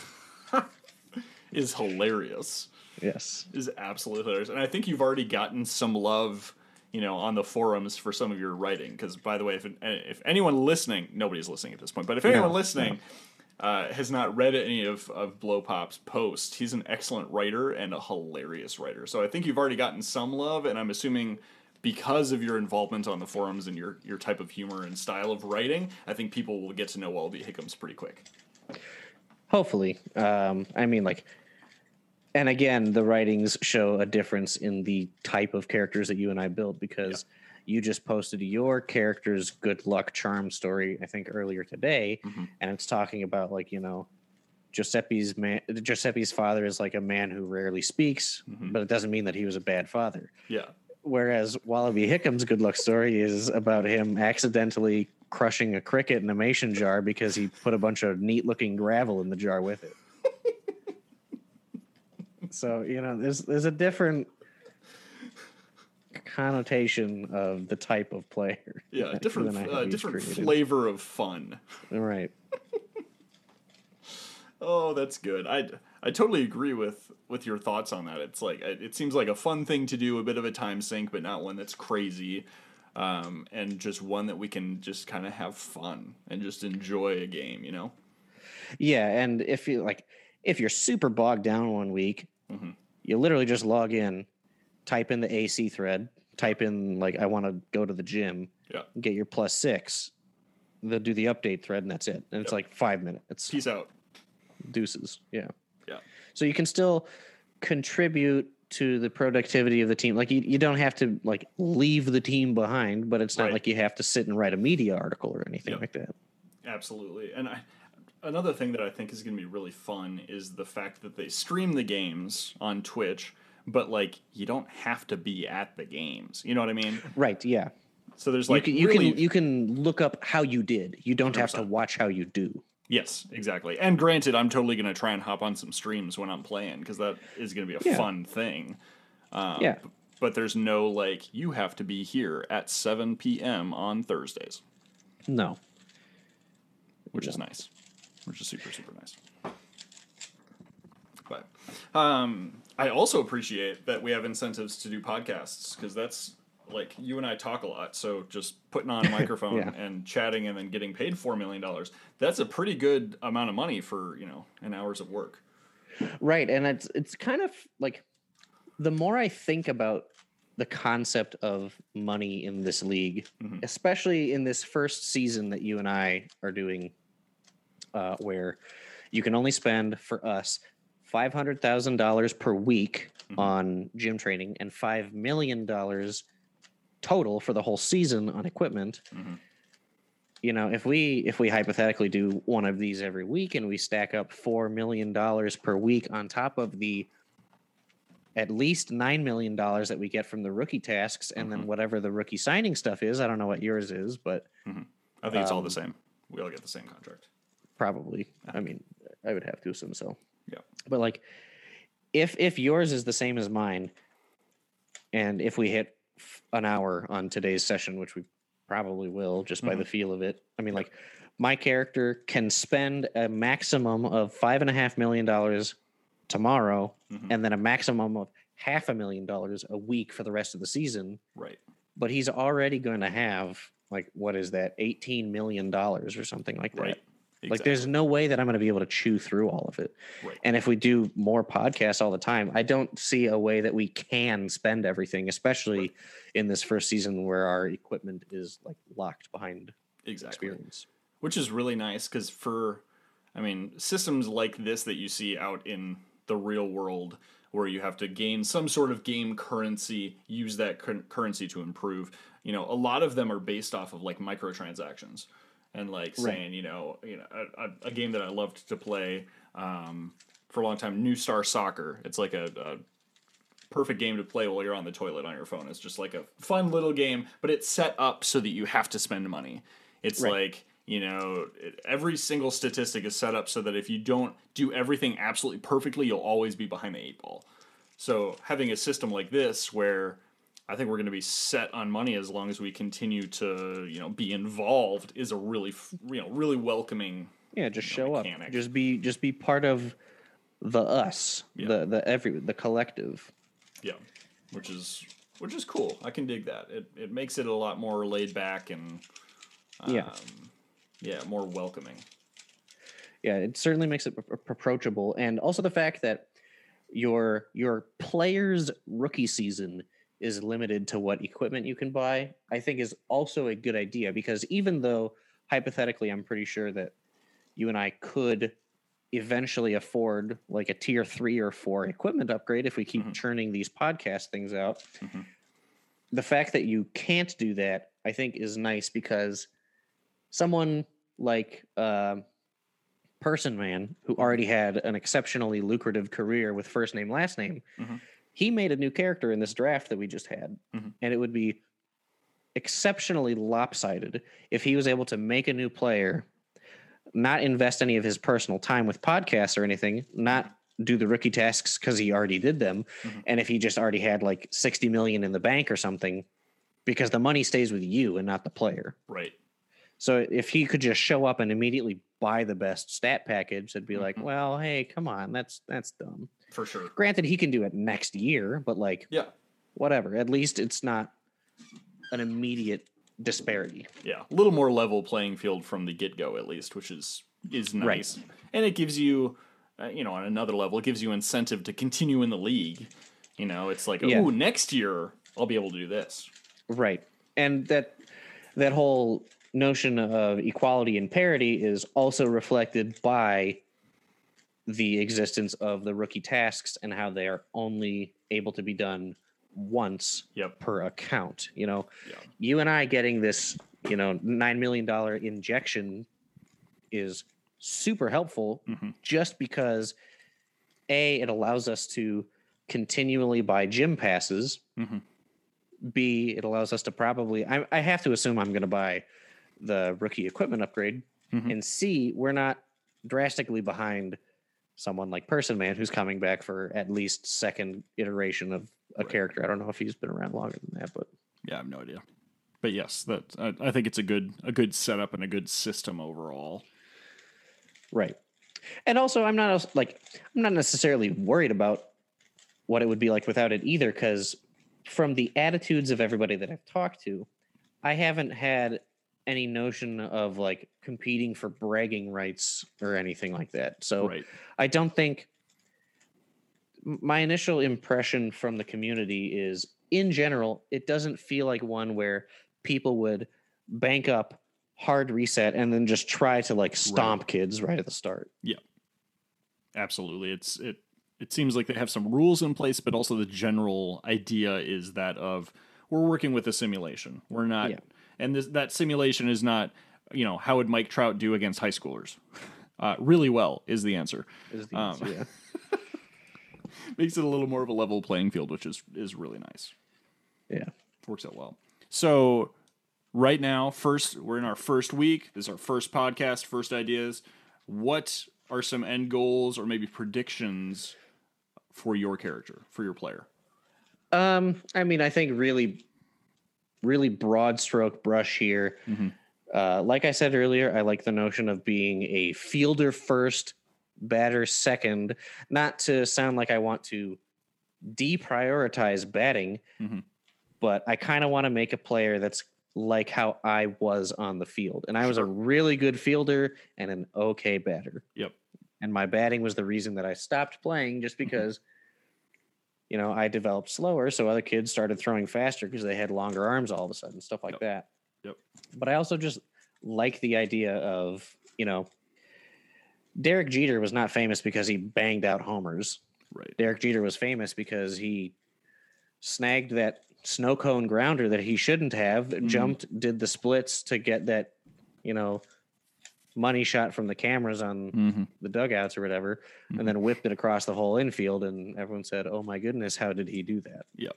is hilarious. yes. is absolutely hilarious. And I think you've already gotten some love, you know, on the forums for some of your writing. Because by the way, if if anyone listening, nobody's listening at this point, but if anyone No, listening uh, has not read any of of Blowpop's posts, he's an excellent writer and a hilarious writer. So I think you've already gotten some love, and I'm assuming. Because of your involvement on the forums and your, your type of humor and style of writing, I think people will get to know Wallaby Hickams pretty quick. Hopefully. Um, I mean, like, and again, the writings show a difference in the type of characters that you and I built because you just posted your character's good luck charm story, I think, earlier today, Mhm. and it's talking about like you know. Giuseppe's man, Giuseppe's father is like a man who rarely speaks, Mhm. but it doesn't mean that he was a bad father. Yeah. Whereas Wallaby Hickam's good luck story is about him accidentally crushing a cricket in a mason jar because he put a bunch of neat looking gravel in the jar with it. So, you know, there's there's a different connotation of the type of player. Yeah, different you and I uh, different created. flavor of fun. Right. Oh, that's good. I I totally agree with with your thoughts on that. It's like it it seems like a fun thing to do, a bit of a time sink, but not one that's crazy, um, and just one that we can just kind of have fun and just enjoy a game. You know? Yeah, and if you like, if you're super bogged down one week, Mhm. you literally just log in, type in the AC thread, type in like I want to go to the gym, Yeah. get your plus six. They'll do the update thread, and that's it. And it's like five minutes. Peace out. deuces. Yeah. Yeah. So you can still contribute to the productivity of the team. Like you, you don't have to like leave the team behind, but it's not Right. like you have to sit and write a media article or anything Yep. like that. Absolutely. And I another thing that I think is going to be really fun is the fact that they stream the games on Twitch, but like you don't have to be at the games. You know what I mean? Right. Yeah. So there's like you can you really, can you can look up how you did. You don't have to watch how you do. yes, exactly. And granted, I'm totally going to try and hop on some streams when I'm playing because that is going to be a Yeah. fun thing. Um, Yeah. But there's no like you have to be here at 7 p.m. on Thursdays, No. which is nice, which is super super nice. But um, I also appreciate that we have incentives to do podcasts because that's like you and I talk a lot. So just putting on a microphone Yeah. and chatting and then getting paid four million dollars, that's a pretty good amount of money for you know an hours of work. Right, and it's it's kind of like the more I think about the concept of money in this league, Mhm. especially in this first season that you and I are doing, uh, where you can only spend for us five hundred thousand dollars per week Mhm. on gym training and five million dollars total for the whole season on equipment. Mhm. You know, if we if we hypothetically do one of these every week and we stack up four million dollars per week on top of the at least nine million dollars that we get from the rookie tasks and then whatever the rookie signing stuff is. I don't know what yours is, but I think it's all Um, the same. We all get the same contract. Probably. I mean, I would have to assume so. Yeah. But like if if yours is the same as mine and if we hit f- an hour on today's session which we probably will just by the feel of it i mean like my character can spend a maximum of five and a half million dollars tomorrow Mhm. and then a maximum of half a million dollars a week for the rest of the season Right. but he's already going to have like what is that 18 million dollars or something like that Right. Like there's no way that I'm going to be able to chew through all of it. Right. And if we do more podcasts all the time, I don't see a way that we can spend everything, especially in this first season where our equipment is like locked behind exactly. experience. which is really nice because for i mean systems like this that you see out in the real world where you have to gain some sort of game currency use that cur- currency to improve you know a lot of them are based off of like microtransactions and like saying you know you know a, a, a game that i loved to play um, for a long time new star soccer it's like a, a perfect game to play while you're on the toilet on your phone. It's just like a fun little game, but it's set up so that you have to spend money. It's Right. like, you know, it, every single statistic is set up so that if you don't do everything absolutely perfectly, you'll always be behind the eight ball. So having a system like this where I think we're going to be set on money as long as we continue to, you know, be involved is a really, you know, really welcoming. Yeah, just show up. Just be just be part of the us, Yeah. the the every the collective. Yeah, which is which is cool. I can dig that. It it makes it a lot more laid back and Yeah. um, yeah, more welcoming. yeah it certainly makes it approachable and also the fact that your your players rookie season is limited to what equipment you can buy i think is also a good idea because even though hypothetically i'm pretty sure that you and i could eventually afford like a tier 3 or 4 equipment upgrade if we keep Mhm. churning these podcast things out Mhm. the fact that you can't do that i think is nice because someone like um person man who already had an exceptionally lucrative career with first name last name Mhm. He made a new character in this draft that we just had Mhm. and it would be exceptionally lopsided if he was able to make a new player not invest any of his personal time with podcasts or anything not do the rookie tasks because he already did them Mhm. and if he just already had like 60 million in the bank or something because the money stays with you and not the player Right. so if he could just show up and immediately buy the best stat package, it'd be like, Mhm. well, hey, come on, that's that's dumb. For sure. Granted, he can do it next year, but like, Yeah. whatever. At least it's not an immediate disparity. Yeah. A little more level playing field from the get go, at least, which is is Right. nice. And it gives you, uh, you know, on another level, it gives you incentive to continue in the league. You know, it's like, Yeah. oh, next year I'll be able to do this. Right. And that that whole notion of equality and parity is also reflected by the existence of the rookie tasks and how they are only able to be done once Yep. per account. You know, you and I getting this, you know, nine million dollar injection is super helpful Mhm. just because a it allows us to continually buy gym passes Mhm. b it allows us to probably i, I have to assume i'm going to buy the rookie equipment upgrade Mhm. and c we're not drastically behind someone like person man who's coming back for at least second iteration of a Right. character i don't know if he's been around longer than that but Yeah, I have no idea. But yes, that I, I think it's a good a good setup and a good system overall. Right. And also, I'm not like I'm not necessarily worried about what it would be like without it either, because from the attitudes of everybody that I've talked to, I haven't had any notion of like competing for bragging rights or anything like that. So right. I don't think my initial impression from the community is in general, it doesn't feel like one where people would bank up, hard reset, and then just try to like stomp kids right at the start. Yeah. Absolutely. It's it it seems like they have some rules in place, but also the general idea is that of we're working with a simulation. We're not Yeah. And this that simulation is not, you know, how would Mike Trout do against high schoolers? Uh, really well is the answer. Is the Um, answer, yeah. Makes it a little more of a level playing field, which is is really nice. Yeah. works out well. So right now, first we're in our first week. This is our first podcast, first ideas. What are some end goals or maybe predictions for your character, for your player? Um, I mean, I think really, really broad stroke brush here. Mhm. Uh, like I said earlier, I like the notion of being a fielder first, batter second. Not to sound like I want to deprioritize batting, Mhm. but I kind of want to make a player that's like how I was on the field, and I was a really good fielder and an okay batter. Yep. And my batting was the reason that I stopped playing, just Mm-hmm. because you know, I developed slower, so other kids started throwing faster because they had longer arms all of a sudden, stuff like Yep. that. Yep. But I also just like the idea of, you know, Derek Jeter was not famous because he banged out homers. Right. Derek Jeter was famous because he snagged that snow cone grounder that he shouldn't have, Mhm. jumped, did the splits to get that, you know, money shot from the cameras on Mm-hmm. the dugouts or whatever, Mhm. and then whipped it across the whole infield, and everyone said, "Oh my goodness, how did he do that?" Yep.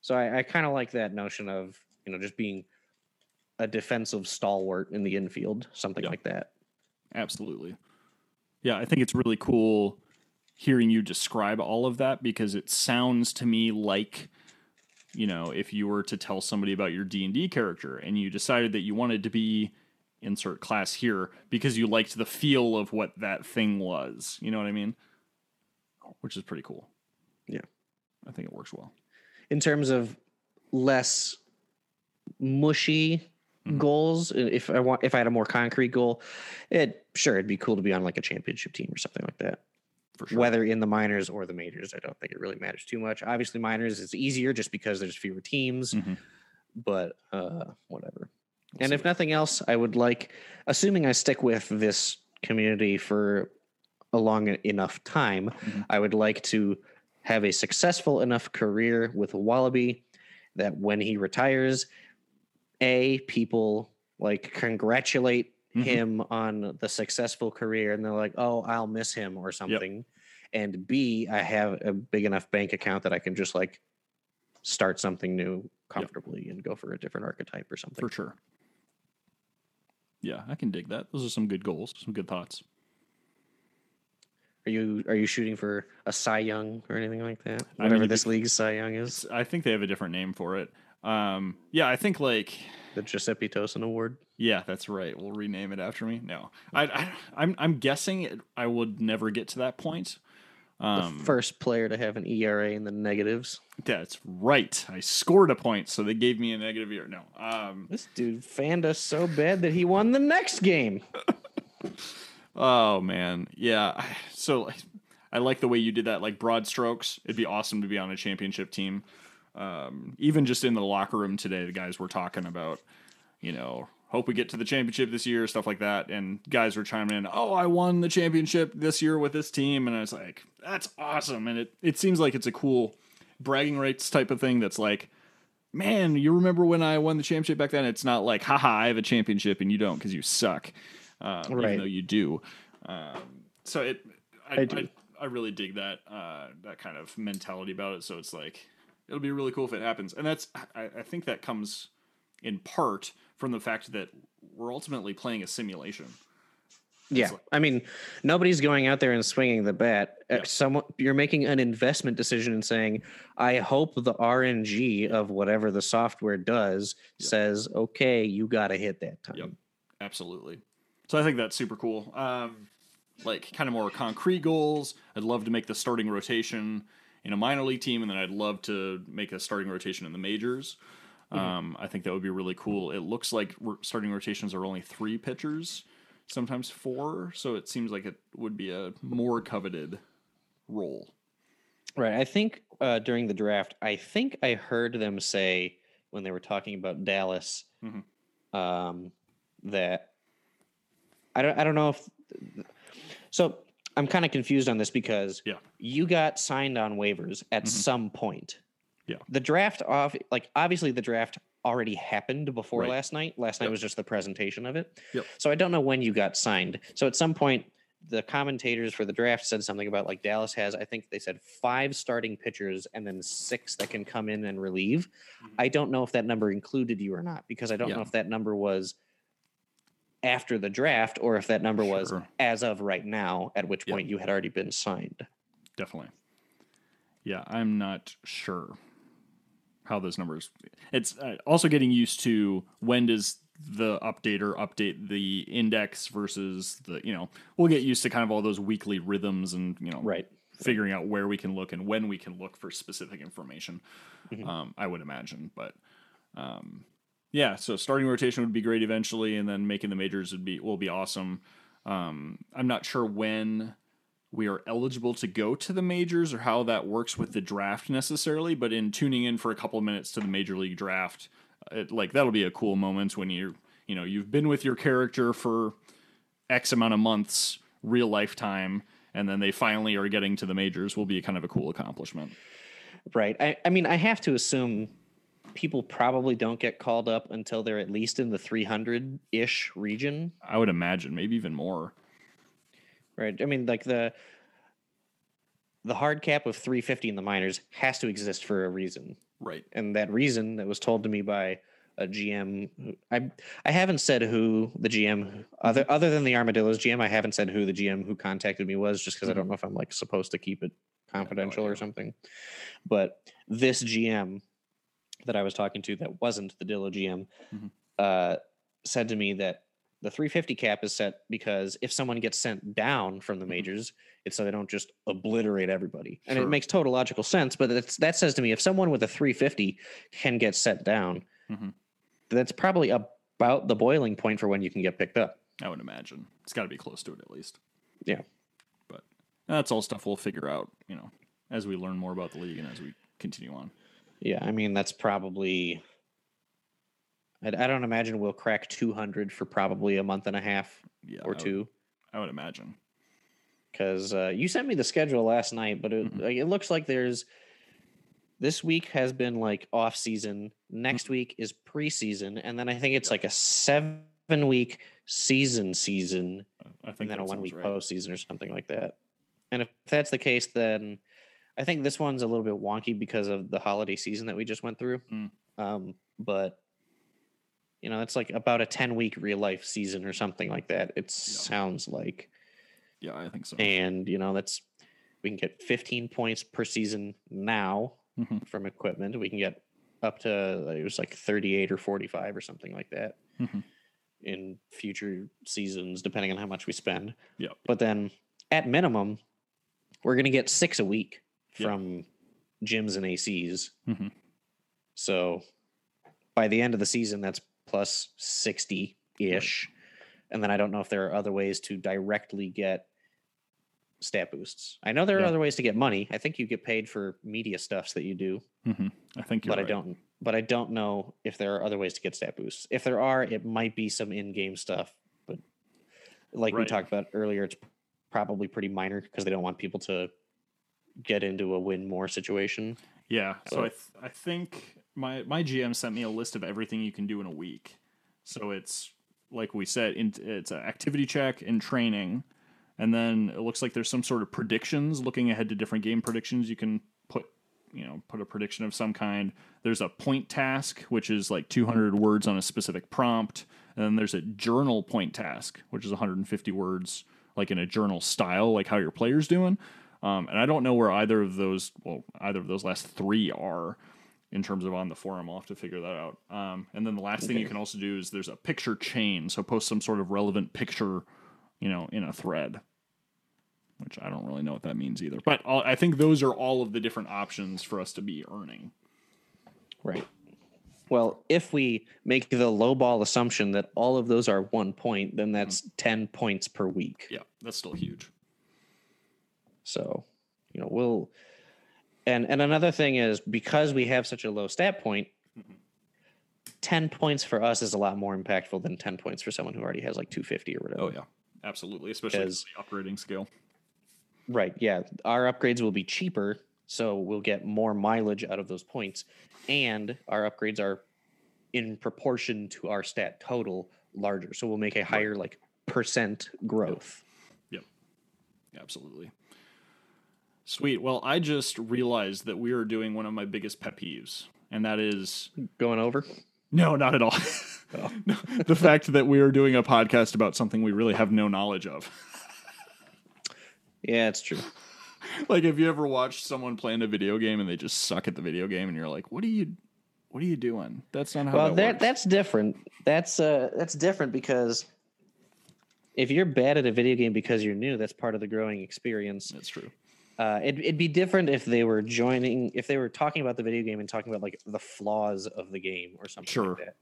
So I, I kind of like that notion of you know just being a defensive stalwart in the infield, something Yeah. like that. Absolutely. Yeah, I think it's really cool hearing you describe all of that because it sounds to me like you know, if you were to tell somebody about your D&D character and you decided that you wanted to be insert class here because you liked the feel of what that thing was. You know what I mean? Which is pretty cool. Yeah. I think it works well. In terms of less mushy Mhm. goals, if I want, if I had a more concrete goal, it sure it'd be cool to be on like a championship team or something like that. For sure. whether in the minors or the majors. I don't think it really matters too much. Obviously, minors is easier just because there's fewer teams, Mhm. but uh, whatever. And if nothing else, I would like, assuming I stick with this community for a long enough time, Mhm. I would like to have a successful enough career with Wallaby that when he retires, a people like congratulate Mhm. him on the successful career and they're like, "Oh, I'll miss him" or something. And B, I have a big enough bank account that I can just like start something new comfortably and go for a different archetype or something. For sure. Yeah, I can dig that. Those are some good goals, some good thoughts. Are you are you shooting for a Cy Young or anything like that? I mean, Whatever this league's Cy Young is, I think they have a different name for it. Um, yeah, I think like the Giuseppe Tosin Award. Yeah, that's right. We'll rename it after me. No, I, I I'm I'm guessing it, I would never get to that point. The Um, first player to have an ERA in the negatives. that's right. I scored a point, so they gave me a negative ERA. No, um, This dude fanned us so bad that he won the next game. oh man, yeah. So I like the way you did that, like broad strokes. It'd be awesome to be on a championship team. Um, even just in the locker room today, the guys were talking about, you know, hope we get to the championship this year, stuff like that. And guys were chiming in, oh, I won the championship this year with this team. And I was like, that's awesome. And it, it seems like it's a cool bragging rights type of thing that's like, man, you remember when I won the championship back then? It's not like, haha, I have a championship and you don't because you suck, uh, Right. even though you do. Um, so it, I, I I, do. I, really dig that uh, that kind of mentality about it. So it's like it'll be really cool if it happens, and that's I, I think that comes in part from the fact that we're ultimately playing a simulation. Yeah, like- I mean, nobody's going out there and swinging the bat. Uh, Yeah. Someone, you're making an investment decision and saying, "I hope the RNG of whatever the software does says, okay, you got to hit that time." Yep. Absolutely. So I think that's super cool. Um, like kind of more concrete goals. I'd love to make the starting rotation in a minor league team, and then I'd love to make a starting rotation in the majors. Um, I think that would be really cool. It looks like starting rotations are only three pitchers, sometimes four. So it seems like it would be a more coveted role. Right. I think uh, during the draft, I think I heard them say when they were talking about Dallas Mhm. um, that I don't. I don't know if. So I'm kind of confused on this because Yeah. you got signed on waivers at some point. Yeah. The draft off, like obviously the draft already happened before Right. last night. Last night Yep. was just the presentation of it. Yep. So I don't know when you got signed. So at some point, the commentators for the draft said something about like Dallas has, I think they said five starting pitchers and then six that can come in and relieve. Mhm. I don't know if that number included you or not because I don't Yeah. know if that number was after the draft or if that number was as of right now, at which Yep. point you had already been signed. Definitely. Yeah, I'm not sure how those numbers. It's uh, also getting used to when does the updater update the index versus the you know we'll get used to kind of all those weekly rhythms and you know Right. figuring out where we can look and when we can look for specific information. Mhm. Um, I would imagine, but um, yeah. So starting rotation would be great eventually, and then making the majors would be will be awesome. Um, I'm not sure when we are eligible to go to the majors or how that works with the draft necessarily, but in tuning in for a couple of minutes to the major league draft, uh, it, like that'll be a cool moment when you're you know you've been with your character for X amount of months, real lifetime, and then they finally are getting to the majors will be kind of a cool accomplishment. Right. I, I mean, I have to assume people probably don't get called up until they're at least in the 300 ish region. I would imagine maybe even more. Right. I mean, like the the hard cap of 350 in the minors has to exist for a reason. Right. And that reason that was told to me by a GM. I I haven't said who the GM other other than the Armadillos GM. I haven't said who the GM who contacted me was, just because I don't know if I'm like supposed to keep it confidential or something. But this GM that I was talking to that wasn't the Dillo GM Mhm. uh, said to me that the 350 cap is set because if someone gets sent down from the Mhm. majors, it's so they don't just obliterate everybody. And Sure. it makes total logical sense. But it's, that says to me if someone with a 350 can get set down, Mhm. that's probably about the boiling point for when you can get picked up. I would imagine it's got to be close to it at least. Yeah. But that's all stuff we'll figure out, you know, as we learn more about the league and as we continue on. Yeah, I mean that's probably. I, I don't imagine we'll crack 200 for probably a month and a half Yeah. or I would- two. I would imagine. because uh, you sent me the schedule last night, but it, Mhm. like, it looks like there's this week has been like off season. Next week is preseason, and then I think it's like a seven week season season, I think and then a one week right. postseason or something like that. And if that's the case, then I think this one's a little bit wonky because of the holiday season that we just went through. Mm. Um, but you know, it's like about a ten week real life season or something like that. It sounds like Yeah, I think so. and you know that's we can get 15 points per season now Mhm. from equipment we can get up to it was like 38 or 45 or something like that Mhm. in future seasons depending on how much we spend Yep. but then at minimum we're going to get six a week from gyms and acs Mhm. so by the end of the season that's plus 60 ish and then i don't know if there are other ways to directly get stat boosts i know there are Yeah. other ways to get money i think you get paid for media stuffs that you do Mhm. I think but i don't but i don't know if there are other ways to get stat boosts if there are it might be some in-game stuff but like we talked about earlier it's probably pretty minor because they don't want people to get into a win more situation Yeah. So. I, th- I think my my GM sent me a list of everything you can do in a week. So it's like we said, it's an activity check and training, and then it looks like there's some sort of predictions looking ahead to different game predictions you can put you know put a prediction of some kind. There's a point task which is like 200 words on a specific prompt. And then there's a journal point task which is 150 words like in a journal style like how your player's doing. Um, and i don't know where either of those well either of those last three are in terms of on the forum i'll have to figure that out um, and then the last thing you can also do is there's a picture chain so post some sort of relevant picture you know, in a thread, which I don't really know what that means either. But I'll, I think those are all of the different options for us to be earning. Right. Well, if we make the low ball assumption that all of those are one point, then that's mm-hmm. 10 points per week. Yeah, that's still huge. So, you know, we'll and and another thing is because we have such a low stat point, mm-hmm. 10 points for us is a lot more impactful than 10 points for someone who already has like 250 or whatever. Oh yeah absolutely, especially the operating scale. Right. Yeah. Our upgrades will be cheaper, so we'll get more mileage out of those points, and our upgrades are in proportion to our stat total larger, so we'll make a higher like percent growth. Yep. yep. Absolutely. Sweet. Well, I just realized that we are doing one of my biggest pet peeves, and that is going over. No, not at all. Oh. the fact that we are doing a podcast about something we really have no knowledge of. yeah, it's true. Like, have you ever watched someone playing a video game and they just suck at the video game, and you're like, "What are you, what are you doing?" That's not how. Well, that, that that's different. That's uh, that's different because if you're bad at a video game because you're new, that's part of the growing experience. That's true. Uh, it'd, it'd be different if they were joining, if they were talking about the video game and talking about like the flaws of the game or something sure. like that.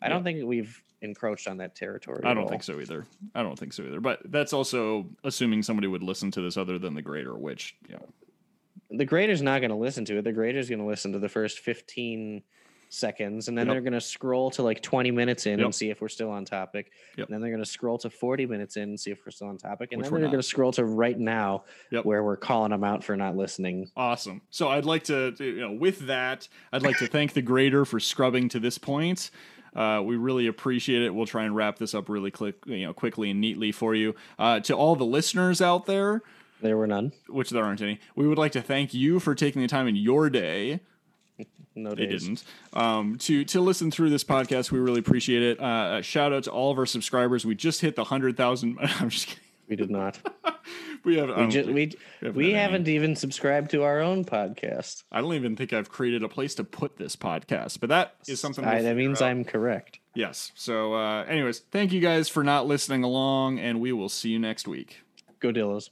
I yeah. don't think we've encroached on that territory. I don't think so either. I don't think so either. But that's also assuming somebody would listen to this other than the grader, which, you know. The grader's not going to listen to it. The grader's going to listen to the first 15 seconds, and then yep. they're going to scroll to like 20 minutes in yep. and see if we're still on topic. Yep. And then they're going to scroll to 40 minutes in and see if we're still on topic. And Which then they're going to scroll to right now, where we're calling them out for not listening. Awesome. So I'd like to, you know, with that, I'd like to thank the grader for scrubbing to this point. Uh, we really appreciate it. We'll try and wrap this up really quick, you know, quickly and neatly for you. Uh, to all the listeners out there, there were none, which there aren't any. We would like to thank you for taking the time in your day no they didn't. Um, to to listen through this podcast we really appreciate it. Uh, shout out to all of our subscribers. We just hit the 100000 i'm just kidding. We did not. We have we, just, we, we, haven't, we haven't even subscribed to our own podcast. I don't even think i've created a place to put this podcast but that is something I, that means out. i'm correct. Yes. So uh, anyways thank you guys for not listening along and we will see you next week. Go dillos